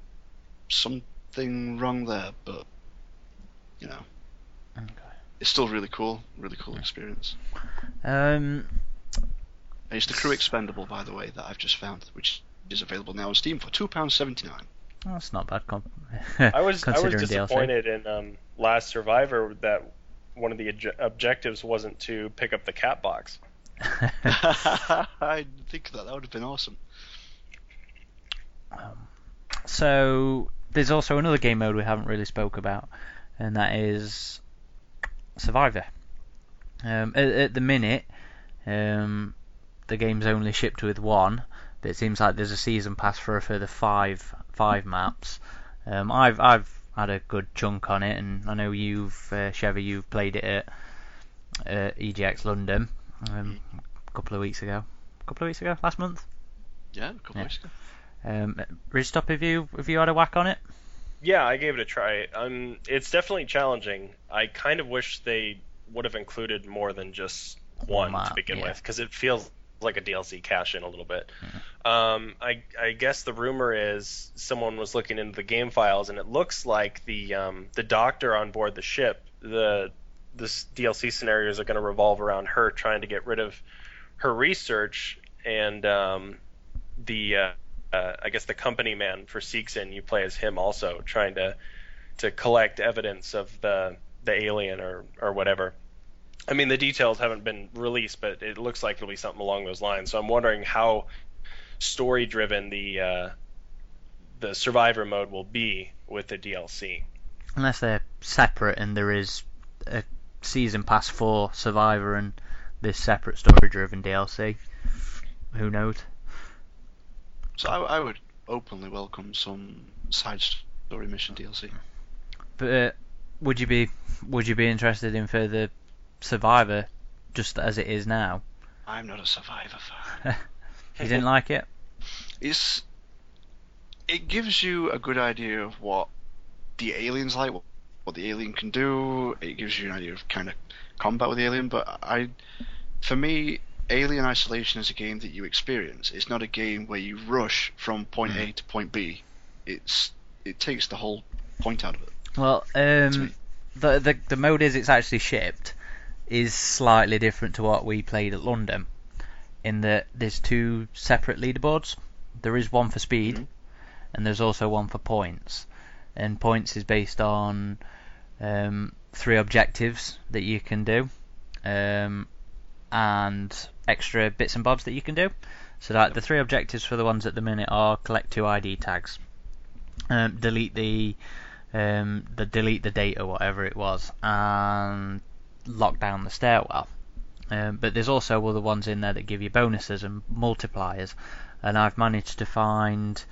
something wrong there, but you know, Okay. it's still really cool. Really cool experience. Um, And it's the Crew Expendable, by the way, that I've just found, which is available now on Steam for two pounds seventy nine. that's not bad. Com- I was I was considering DLC. disappointed in um, Last Survivor that one of the obje- objectives wasn't to pick up the cat box. I think that that would have been awesome. So there's also another game mode we haven't really spoke about, and that is Survivor. Um, at, at the minute, um, the game's only shipped with one, but it seems like there's a season pass for a further five five maps. Um, I've I've had a good chunk on it, and I know you've uh, Shevvie, you've played it at uh, EGX London um, a couple of weeks ago. A couple of weeks ago, last month. Yeah, a couple Yeah. weeks ago. Um, Ridgetop, have you have you had a whack on it? Yeah, I gave it a try. Um, it's definitely challenging. I kind of wish they would have included more than just one to begin yeah. with, because it feels like a DLC cash in a little bit. Um, I, I guess the rumor is someone was looking into the game files, and it looks like the um, the doctor on board the ship, the this DLC scenarios are going to revolve around her trying to get rid of her research and um, the uh, uh, I guess the company man for Seegson, you play as him also trying to to collect evidence of the the alien or or whatever. I mean, the details haven't been released, but it looks like it'll be something along those lines. So I'm wondering how story driven the uh, the survivor mode will be with the DLC. Unless they're separate and there is a season pass for Survivor and this separate story-driven DLC. Who knows? So I, I would openly welcome some side story mission DLC. But uh, would you be would you be interested in further Survivor just as it is now? I'm not a survivor fan. You didn't like it? It's it gives you a good idea of what the alien's like, what, what the alien can do. It gives you an idea of kind of combat with the alien. But I, for me, Alien Isolation is a game that you experience. It's not a game where you rush from point A to point B. It's it takes the whole point out of it. Well, um, the, the the mode is it's actually shipped is slightly different to what we played at London, in that there's two separate leaderboards. There is one for speed, Mhm. and there's also one for points. And points is based on um, three objectives that you can do, um, and extra bits and bobs that you can do. So that the three objectives for the ones at the minute are collect two ID tags, um, delete the um, the delete the data, whatever it was, and lock down the stairwell. Um, but there's also other ones in there that give you bonuses and multipliers, and I've managed to find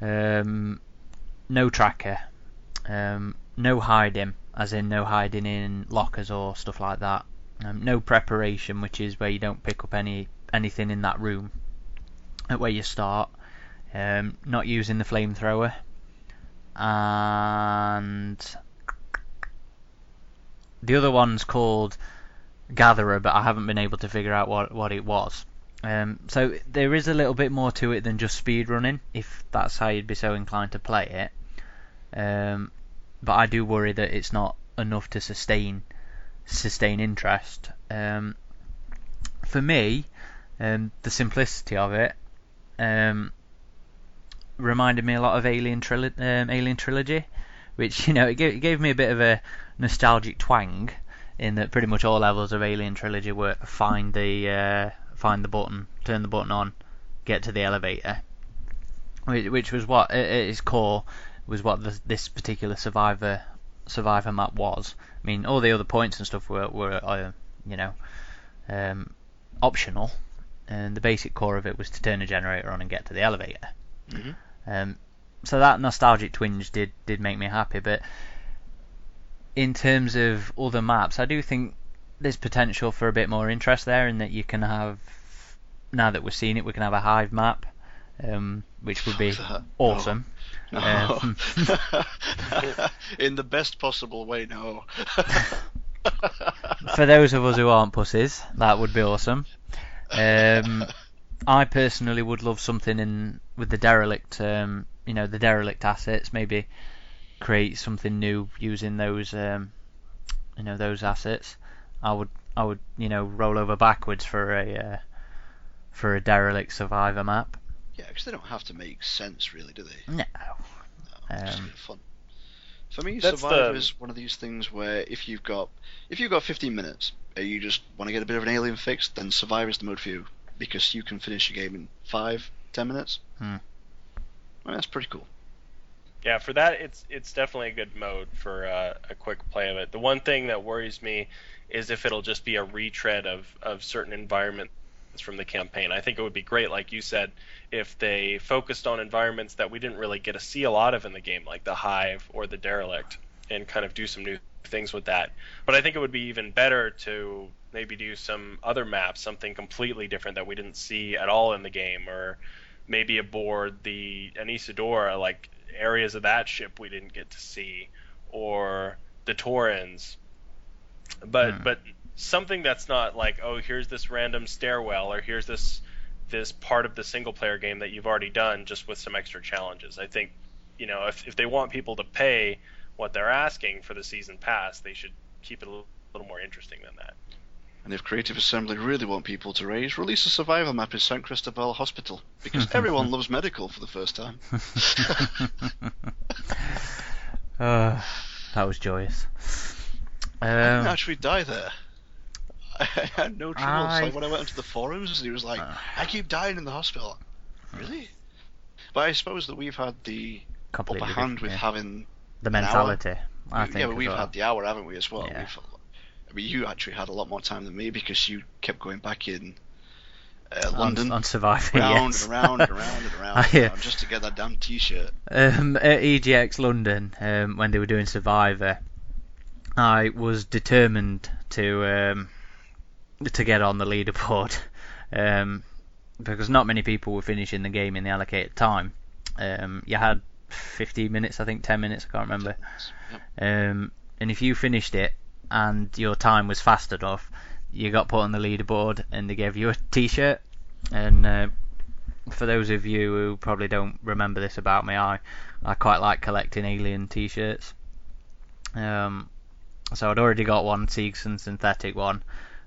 um, no tracker, um, no hiding, as in no hiding in lockers or stuff like that. Um, no preparation, which is where you don't pick up any anything in that room at where you start. Um, not using the flamethrower, and the other one's called Gatherer, but I haven't been able to figure out what what it was. Um, so there is a little bit more to it than just speed running, if that's how you'd be so inclined to play it. Um, but I do worry that it's not enough to sustain sustain interest. Um, for me, um, the simplicity of it um, reminded me a lot of Alien, Trilo- um, Alien Trilogy, which you know it gave, it gave me a bit of a nostalgic twang in that pretty much all levels of Alien Trilogy were find the uh, find the button, turn the button on, get to the elevator, which, which was what at its core was what this particular Survivor Survivor map was. I mean, all the other points and stuff were were uh, you know um, optional, and the basic core of it was to turn a generator on and get to the elevator. hmm Um, so that nostalgic twinge did did make me happy, but in terms of other maps, I do think there's potential for a bit more interest there, in that you can have now that we're seeing it, we can have a hive map, um, which would be that. awesome. No. Um, In the best possible way, no. For those of us who aren't pussies, that would be awesome. Um, I personally would love something in with the derelict, um, you know, the derelict assets. Maybe create something new using those, um, you know, those assets. I would, I would, you know, roll over backwards for a uh, for a derelict survivor map. Yeah, because they don't have to make sense, really, do they? No. No, just a Um, bit of fun. For me, Survivor the- is one of these things where if you've got if you've got 15 minutes and you just want to get a bit of an alien fix, then Survivor is the mode for you because you can finish a game in five, ten minutes. Hmm. Well, that's pretty cool. Yeah, for that, it's it's definitely a good mode for uh, a quick play of it. The one thing that worries me is if it'll just be a retread of, of certain environments from the campaign. I think it would be great, like you said, if they focused on environments that we didn't really get to see a lot of in the game, like the Hive or the Derelict, and kind of do some new things with that. But I think it would be even better to maybe do some other maps, something completely different that we didn't see at all in the game, or maybe aboard the Anesidora, like areas of that ship we didn't get to see, or the Torrens. But Hmm. but something that's not like oh here's this random stairwell or here's this this part of the single player game that you've already done just with some extra challenges. I think you know if if they want people to pay what they're asking for the season pass, they should keep it a little, little more interesting than that. And if Creative Assembly really want people to raise, release a survival map in San Cristobal Hospital because everyone loves medical for the first time. uh, that was joyous. I didn't Um, actually die there. I had no trouble. I- like when I went into the forums, he was like, Uh. "I keep dying in the hospital." Really? But I suppose that we've had the completely upper hand with yeah. having. the mentality. I think yeah, but we've well. had the hour, haven't we, as well? Yeah. We've, I mean, you actually had a lot more time than me because you kept going back in uh, London, on, on surviving. round yes. and around and around and around, and around just to get that damn T-shirt. um, at EGX London, um, when they were doing Survivor, I was determined to um, to get on the leaderboard um, because not many people were finishing the game in the allocated time. Um, you had 15 minutes, I think 10 minutes, I can't remember. Um, and if you finished it and your time was fast enough, you got put on the leaderboard and they gave you a T-shirt. And uh, for those of you who probably don't remember this about me, I I quite like collecting alien T-shirts. Um, so I'd already got one Seegson synthetic one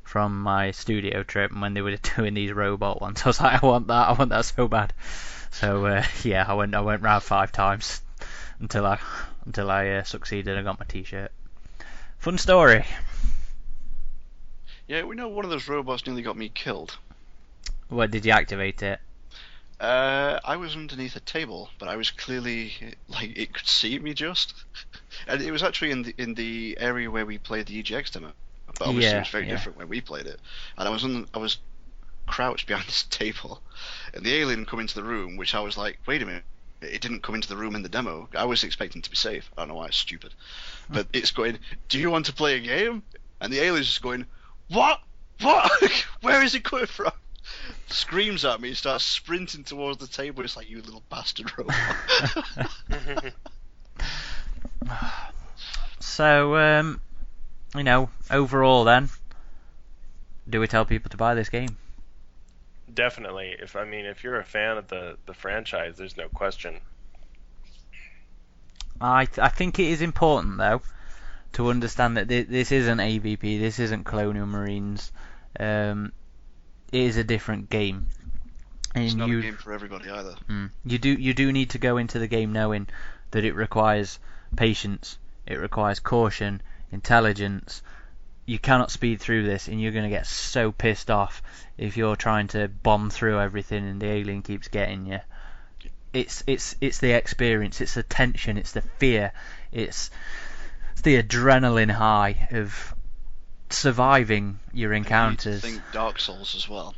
from my studio trip, and when they were doing these robot ones, I was like, I want that, I want that so bad. So uh, yeah, I went I went round five times until I until I uh, succeeded and got my T-shirt. Fun story. Yeah, we know one of those robots nearly got me killed. What did you activate it? Uh, I was underneath a table, but I was clearly like it could see me just, and it was actually in the in the area where we played the EGX demo. But obviously Yeah, it was very yeah. different when we played it, and I was on I was crouched behind this table, and the alien come into the room, which I was like, wait a minute. It didn't come into the room in the demo. I was expecting to be safe. I don't know why it's stupid, but it's going. Do you want to play a game? And the alien's just going, what? What? Where is it coming from? Screams at me, starts sprinting towards the table. It's like you little bastard robot. So, um, you know, overall, then, do we tell people to buy this game? Definitely. If I mean, if you're a fan of the the franchise, there's no question. I th- I think it is important though to understand that thi- this isn't AVP, this isn't Colonial Marines. Um, it is a different game, and it's not you a game for everybody either. Mm. You do you do need to go into the game knowing that it requires patience, it requires caution, intelligence. You cannot speed through this, and you're going to get so pissed off if you're trying to bomb through everything and the alien keeps getting you. It's it's it's the experience, it's the tension, it's the fear, it's, it's the adrenaline high of surviving your And you encounters. think Dark Souls as well.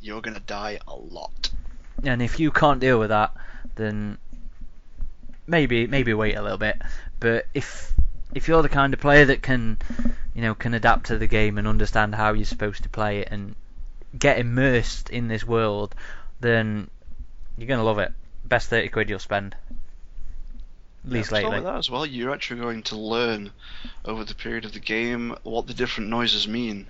You're gonna die a lot. and if you can't deal with that, then maybe maybe wait a little bit. But if if you're the kind of player that can, you know, can adapt to the game and understand how you're supposed to play it and get immersed in this world, then You're gonna love it. Best thirty quid you'll spend. At least yeah, lately. like that as well. You're actually going to learn over the period of the game what the different noises mean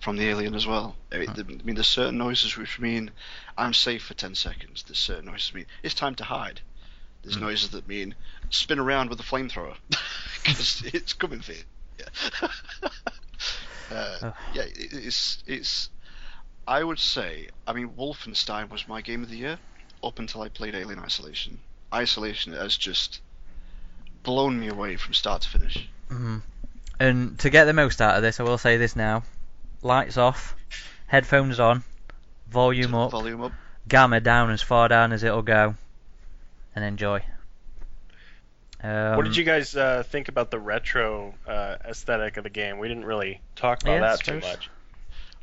from the alien as well. I mean, Huh. the- I mean, there's certain noises which mean I'm safe for 10 seconds. There's certain noises mean it's time to hide. There's Hmm. noises that mean spin around with a flamethrower because it's coming for you. Yeah. uh, Ugh. yeah, it, it's it's. I would say, I mean, Wolfenstein was my game of the year up until I played Alien Isolation. Isolation has just blown me away from start to finish. Mhm. And to get the most out of this, I will say this now: lights off, headphones on, volume up, Volume up. gamma down as far down as it'll go, and enjoy. Um, what did you guys uh, think about the retro uh, aesthetic of the game? We didn't really talk about Yeah, that too suppose. much.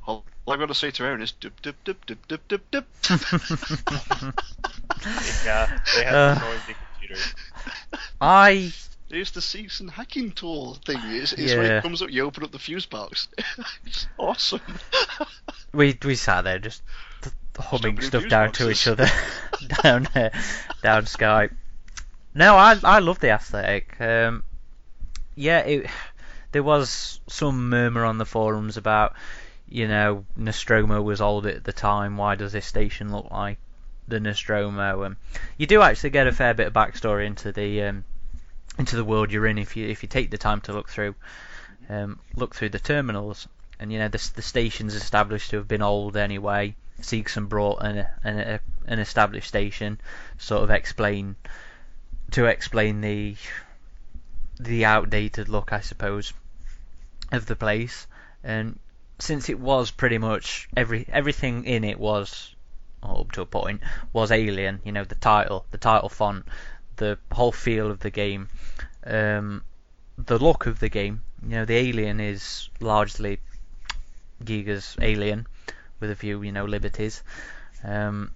All all I got to say to Aaron is dip dip dip dip dip dip dip. Yeah, they had Uh. some noisy computers. I There's the Seegson hacking tool thing. It's, it's when Yeah. it comes up, you open up the fuse box. it's awesome. we we sat there just humming stuff fuse down to each other down uh, down Skype. No, I I love the aesthetic. Um, yeah, it, there was some murmur on the forums about, you know, Nostromo was old at the time. Why does this station look like the Nostromo? And you do actually get a fair bit of backstory into the um, into the world you're in if you if you take the time to look through um, look through the terminals. And you know the the station's established to have been old anyway. Seegson brought an an, an established station, sort of explain to explain the the outdated look, I suppose, of the place. And since it was pretty much every everything in it was up to a point was alien. You know the title, the title font, the whole feel of the game, um, the look of the game. You know the alien is largely Giger's alien with a few you know liberties. Um,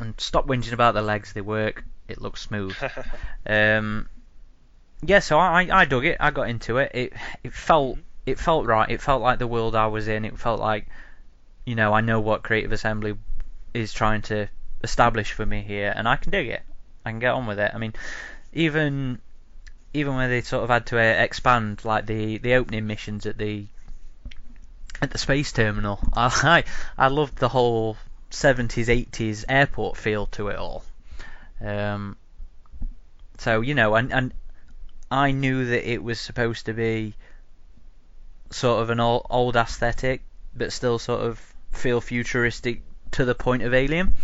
and stop whinging about the legs; they work. It looks smooth. Um, yeah, so I, I dug it. I got into it. It it felt it felt right. It felt like the world I was in. It felt like, you know, I know what Creative Assembly is trying to establish for me here, and I can dig it. I can get on with it. I mean, even even when they sort of had to uh, expand like the the opening missions at the at the space terminal, I I loved the whole 70s 80s airport feel to it all. Um, so you know, and and I knew that it was supposed to be sort of an old, old aesthetic, but still sort of feel futuristic to the point of Alien.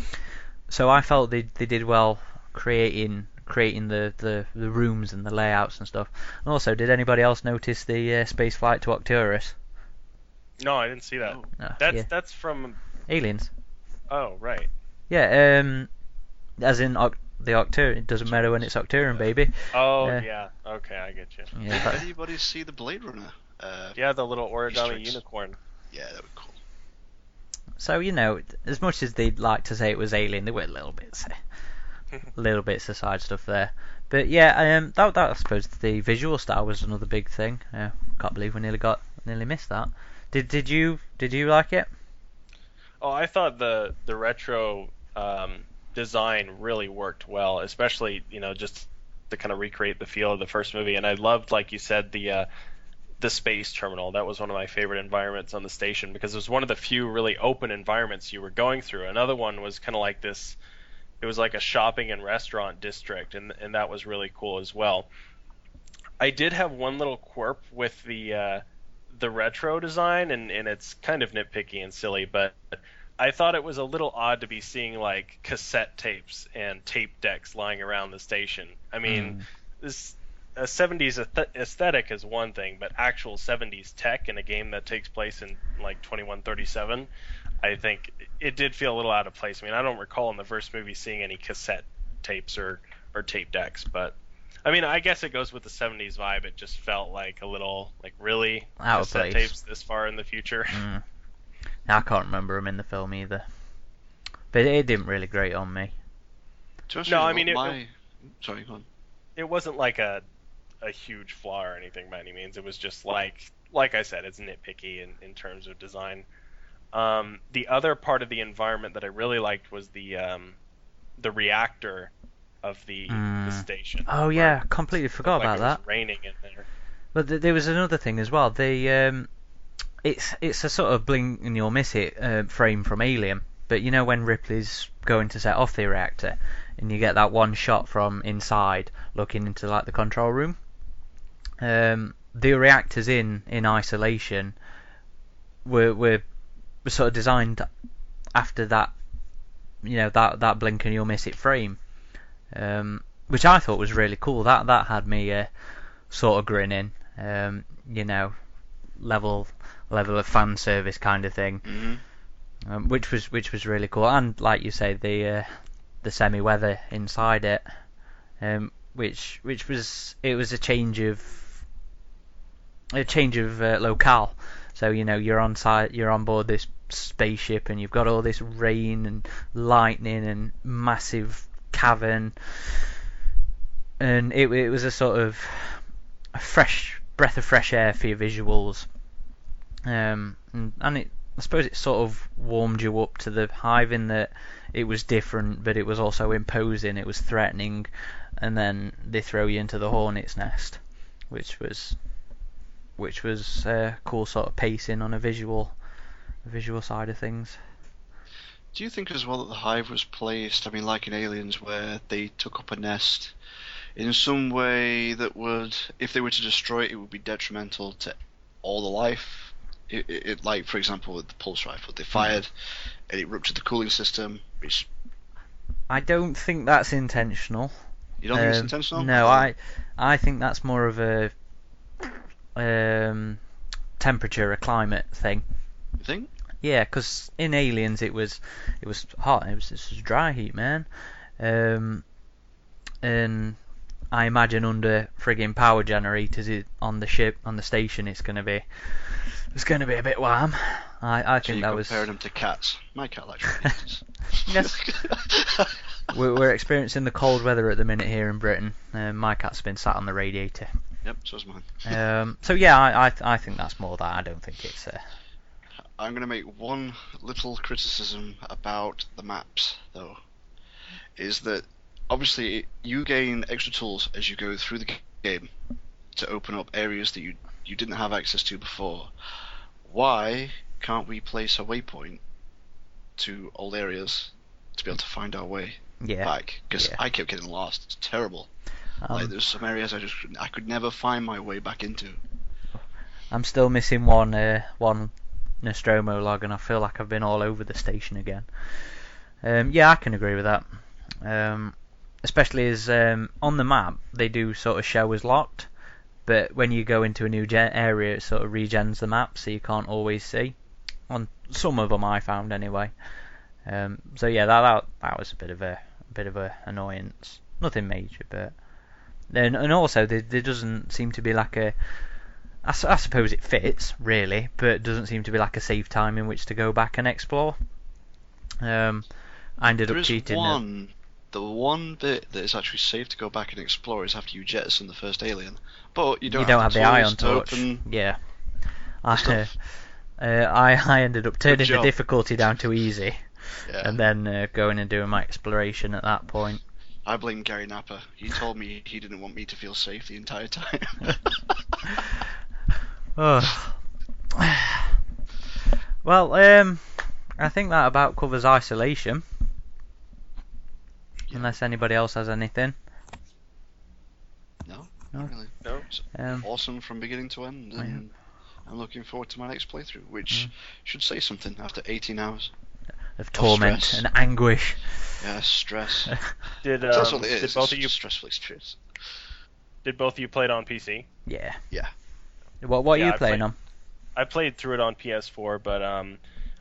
So I felt they they did well creating creating the, the, the rooms and the layouts and stuff. And also, did anybody else notice the uh, space flight to Arcturus? no, I didn't see that. Oh. No, That's yeah. that's from. aliens. Oh, right. Yeah, um, as in Oc- the Octur. It doesn't matter when it's Arcturan, baby. Oh, Yeah. yeah. Okay, I get you. Yeah, Did that- anybody see the Blade Runner? Uh, Yeah, the little origami unicorn. yeah, that was cool. So you know, as much as they'd like to say it was Alien, there were little bits, little bits of side stuff there. But yeah, um, that that I suppose the visual style was another big thing. Yeah, can't believe we nearly got nearly missed that. Did did you did you like it? Oh, I thought the the retro um, design really worked well, especially you know just to kind of recreate the feel of the first movie. And I loved, like you said, the uh, the space terminal. That was one of my favorite environments on the station because it was one of the few really open environments you were going through. Another one was kind of like this. It was like a shopping and restaurant district, and and that was really cool as well. I did have one little quirk with the uh, the retro design, and, and it's kind of nitpicky and silly, but I thought it was a little odd to be seeing like cassette tapes and tape decks lying around the station. I mean, this a 70s aesthetic is one thing, but actual 70s tech in a game that takes place in like 2137, I think it did feel a little out of place. I mean, I don't recall in the first movie seeing any cassette tapes or or tape decks, but I mean, I guess it goes with the 70s vibe. It just felt like a little like really Out cassette place. tapes this far in the future. Mm. I can't remember him in the film either, but it didn't really grate on me. To be honest No, I mean, it- my... Sorry, go on. it wasn't like a a huge flaw or anything by any means. It was just like like I said, it's nitpicky in, in terms of design. Um, the other part of the environment that I really liked was the um, the reactor of the, Mm. the station. Oh yeah, completely forgot Looked like about it was that. Raining in there. But th- there was another thing as well. The um, it's it's a sort of blink and you'll miss it uh, frame from Alien. But you know when Ripley's going to set off the reactor, and you get that one shot from inside looking into like the control room. Um, the reactors in in isolation were were, sort of designed after that. You know that that blink and you'll miss it frame, um, which I thought was really cool. That that had me uh, sort of grinning. Um, you know, level level of fan service kind of thing, hmm um, which was which was really cool. And like you say, the uh, the semi weather inside it, um, which which was it was a change of a change of uh, locale. So you know you're on site, you're on board this spaceship, and you've got all this rain and lightning and massive cavern, and it it was a sort of a fresh breath of fresh air for your visuals. Um, and, and it I suppose it sort of warmed you up to the hive in that it was different, but it was also imposing. It was threatening, and then they throw you into the hornet's nest, which was which was uh, cool sort of pacing on a visual visual side of things. Do you think as well that the hive was placed, I mean, like in Aliens, where they took up a nest in some way that would, if they were to destroy it, it would be detrimental to all the life? It, it, it like, for example, with the pulse rifle, they fired and it ruptured the cooling system. Which I don't think that's intentional. you don't think it's Um, intentional? No, I I think that's more of a um, temperature, a climate thing. You think? Yeah, 'cause in Aliens it was it was hot. It was this was dry heat, man. Um, and I imagine under frigging power generators it, on the ship on the station, it's gonna be it's gonna be a bit warm. I I think that was compared them to cats. My cat likes radiators. Yes. we're, we're experiencing the cold weather at the minute here in Britain. Uh, my cat's been sat on the radiator. yep, so's mine. Um, so yeah, I, I I think that's more that. I don't think it's uh, I'm going to make one little criticism about the maps, though. Is that obviously you gain extra tools as you go through the game to open up areas that you you didn't have access to before. Why can't we place a waypoint to old areas to be able to find our way yeah. back? Because yeah. I kept getting lost. It's terrible. like Um, there's some areas I just I could never find my way back into. I'm still missing one uh, one Nostromo log, and I feel like I've been all over the station again. Um, yeah, I can agree with that. Um, especially as um, on the map they do sort of show as locked, but when you go into a new gen- area, it sort of regens the map, so you can't always see. On some of them, I found anyway. Um, so yeah, that, that that was a bit of a, a bit of a annoyance. Nothing major, but then and also there, there doesn't seem to be like a I, I suppose it fits really, but it doesn't seem to be like a safe time in which to go back and explore. Um, I ended There up cheating. one. The one bit that is actually safe to go back and explore is after you jettison the first alien, but you don't, you don't have, the ion to torch. Open Yeah. I, uh, uh, I I ended up turning the difficulty down to easy, Yeah. and then uh, going and doing my exploration at that point. I blame Gary Napper. He told me he didn't want me to feel safe the entire time. Oh. well, um, I think that about covers isolation. Yeah. Unless anybody else has anything. no, No. really. No. Um, awesome from beginning to end, yeah. and I'm looking forward to my next playthrough, which Mm. should say something after 18 hours. of torment stress. and anguish. Yeah, stress. Did That's um, what it is. did both it's of you a stressful experience. did both of you play it on PC? yeah. Yeah. What what are you I playing played- on? I played through it on PS4, but um,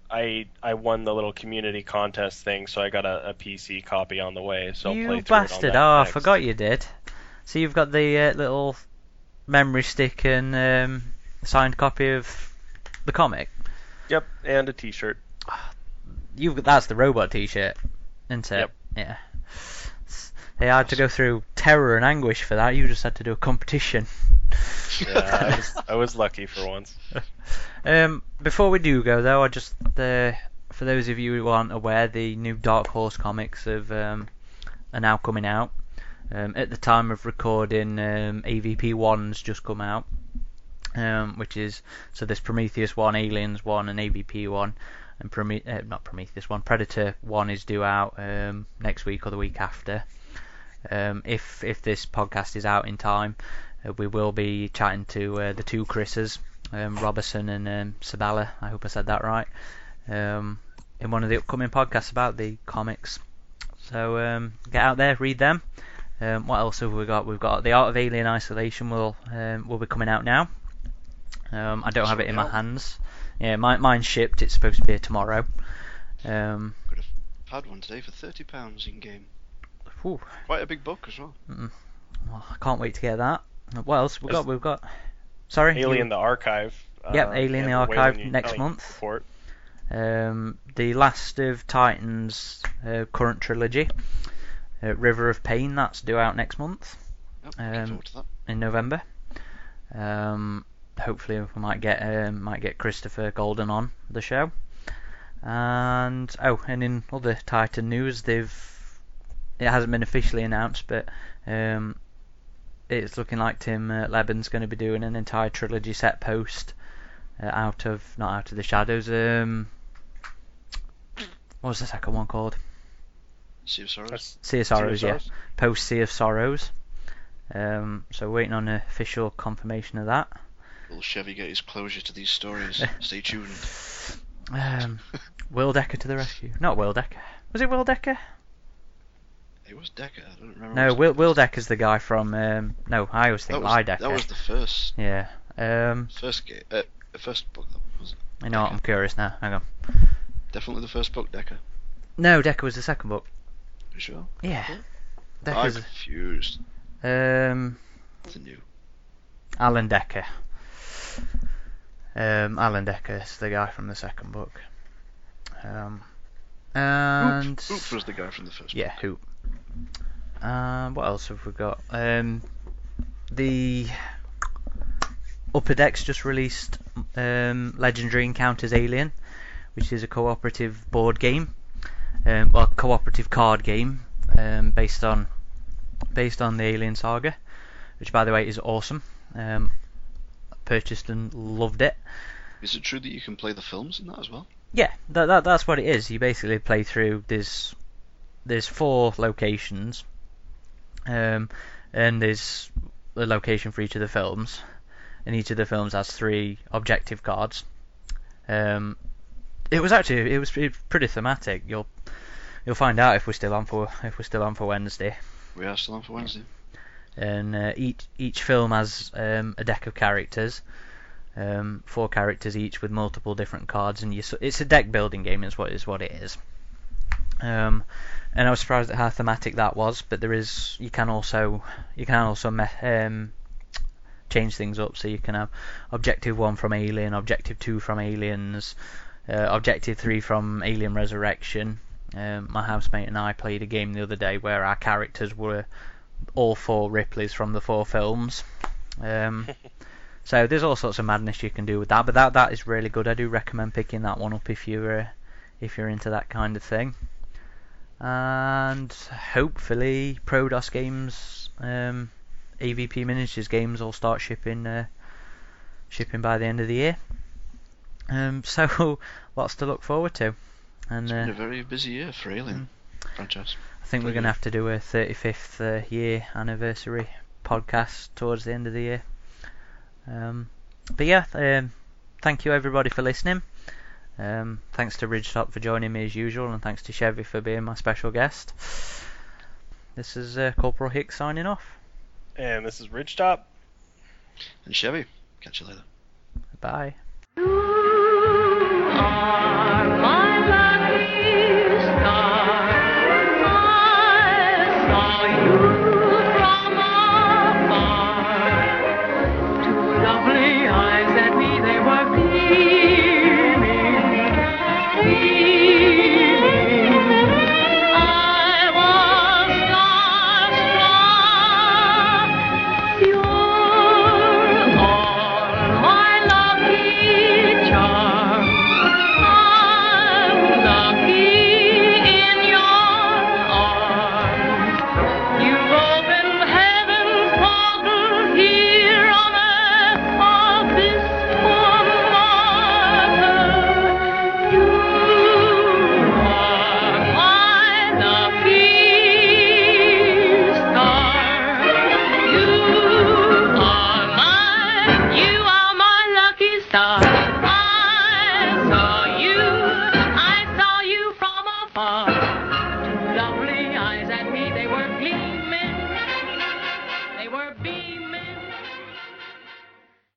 I I won the little community contest thing, so I got a, a PC copy on the way. So I'll you play through it on bastard! that Oh, I forgot you did. So you've got the uh, little memory stick and um, signed copy of the comic. Yep, and a T-shirt. You've that's the robot T-shirt, isn't it? Yep. Yeah. They had to go through terror and anguish for that. You just had to do a competition. Yeah, I was I was lucky for once. Um, before we do go though, I just uh, for those of you who aren't aware, the new Dark Horse comics have um, are now coming out. Um, at the time of recording, um, AVP one's just come out, um, which is so there's Prometheus one, Aliens one, and AVP one, and Prome- uh, not Prometheus one, Predator one is due out um, next week or the week after. Um, if if this podcast is out in time, uh, we will be chatting to uh, the two Chris's, um, Robertson and um, Sebela. I hope I said that right. Um, in one of the upcoming podcasts about the comics. So um, get out there, read them. Um, what else have we got? We've got the Art of Alien Isolation will um, will be coming out now. Um, I don't have it in my hands. Yeah, mine, mine's shipped. It's supposed to be here tomorrow. Um, Could have had one today for thirty pounds in game. Whew, Quite a big book as well. well, I can't wait to get that. What else we've got? We've got. Sorry. you- Alien the Archive. Yep, uh, Alien the Archive next month. Um, the Last of Titans uh, current trilogy, uh, River of Pain, that's due out next month Um, forward to that. in November. Um, hopefully we might get um, might get Christopher Golden on the show. And oh, and in other Titan news, they've it hasn't been officially announced, but um, it's looking like Tim uh, Lebbon's going to be doing an entire trilogy set post uh, out of not out of the shadows. Um, what was the second one called? Sea of Sorrows. Sea of Sea of Sorrows, yeah. Sorrows. Post Sea of Sorrows. Um, so waiting on official confirmation of that. Will Shevvie get his closure to these stories? Stay tuned. Um, Will Decker to the rescue. Not Will Decker. Was it Will Decker? It was Decker. I don't remember. No, Will Will Decker's the guy from. Um, no, I always That think was, Lie Decker. that was the first Yeah. Um, first game. Uh, first book. That was you know what? I'm curious now. Hang on. definitely the first book. Decker. No, Decker was the second book. You sure? Yeah. I'm confused. Um, The new. Alan Decker. Um, Alan Decker is the guy from the second book. Um, and Oops, Oops was the guy from the first. yeah, book. who? Um, what else have we got? Um, the Upper Decks just released um, Legendary Encounters Alien, which is a cooperative board game, um, well, cooperative card game um, based on based on the Alien saga, which by the way is awesome. Um, purchased and loved it. Is it true that you can play the films in that as well? Yeah, that, that that's what it is. You basically play through there's there's four locations, um, and there's a location for each of the films, and each of the films has three objective cards. Um, it was actually it was pretty thematic. You'll you'll find out if we're still on for if we're still on for Wednesday. We are still on for Wednesday. and uh, each each film has um, a deck of characters, um, four characters each with multiple different cards, and you it's a deck building game is what is what it is. Um, and I was surprised at how thematic that was, but there is you can also you can also me- um, change things up, so you can have objective one from Alien, objective two from Aliens, uh, objective three from Alien Resurrection. Um, my housemate and I played a game the other day where our characters were all four Ripleys from the four films. Um, so there's all sorts of madness you can do with that, but that that is really good. I do recommend picking that one up if you're uh, if you're into that kind of thing. And hopefully, Prodos games, um, AVP miniatures games will start shipping uh, shipping by the end of the year. Um, so lots to look forward to. And It's uh, been a very busy year for Alien franchise. I think we're going to have to do a 35th uh, year anniversary podcast towards the end of the year. Um, but yeah, um, thank you everybody for listening. Um, thanks to Ridgetop for joining me as usual, and thanks to Shevvie for being my special guest. This is uh, Corporal Hicks signing off. And this is Ridgetop. And Shevvie, catch you later. Bye.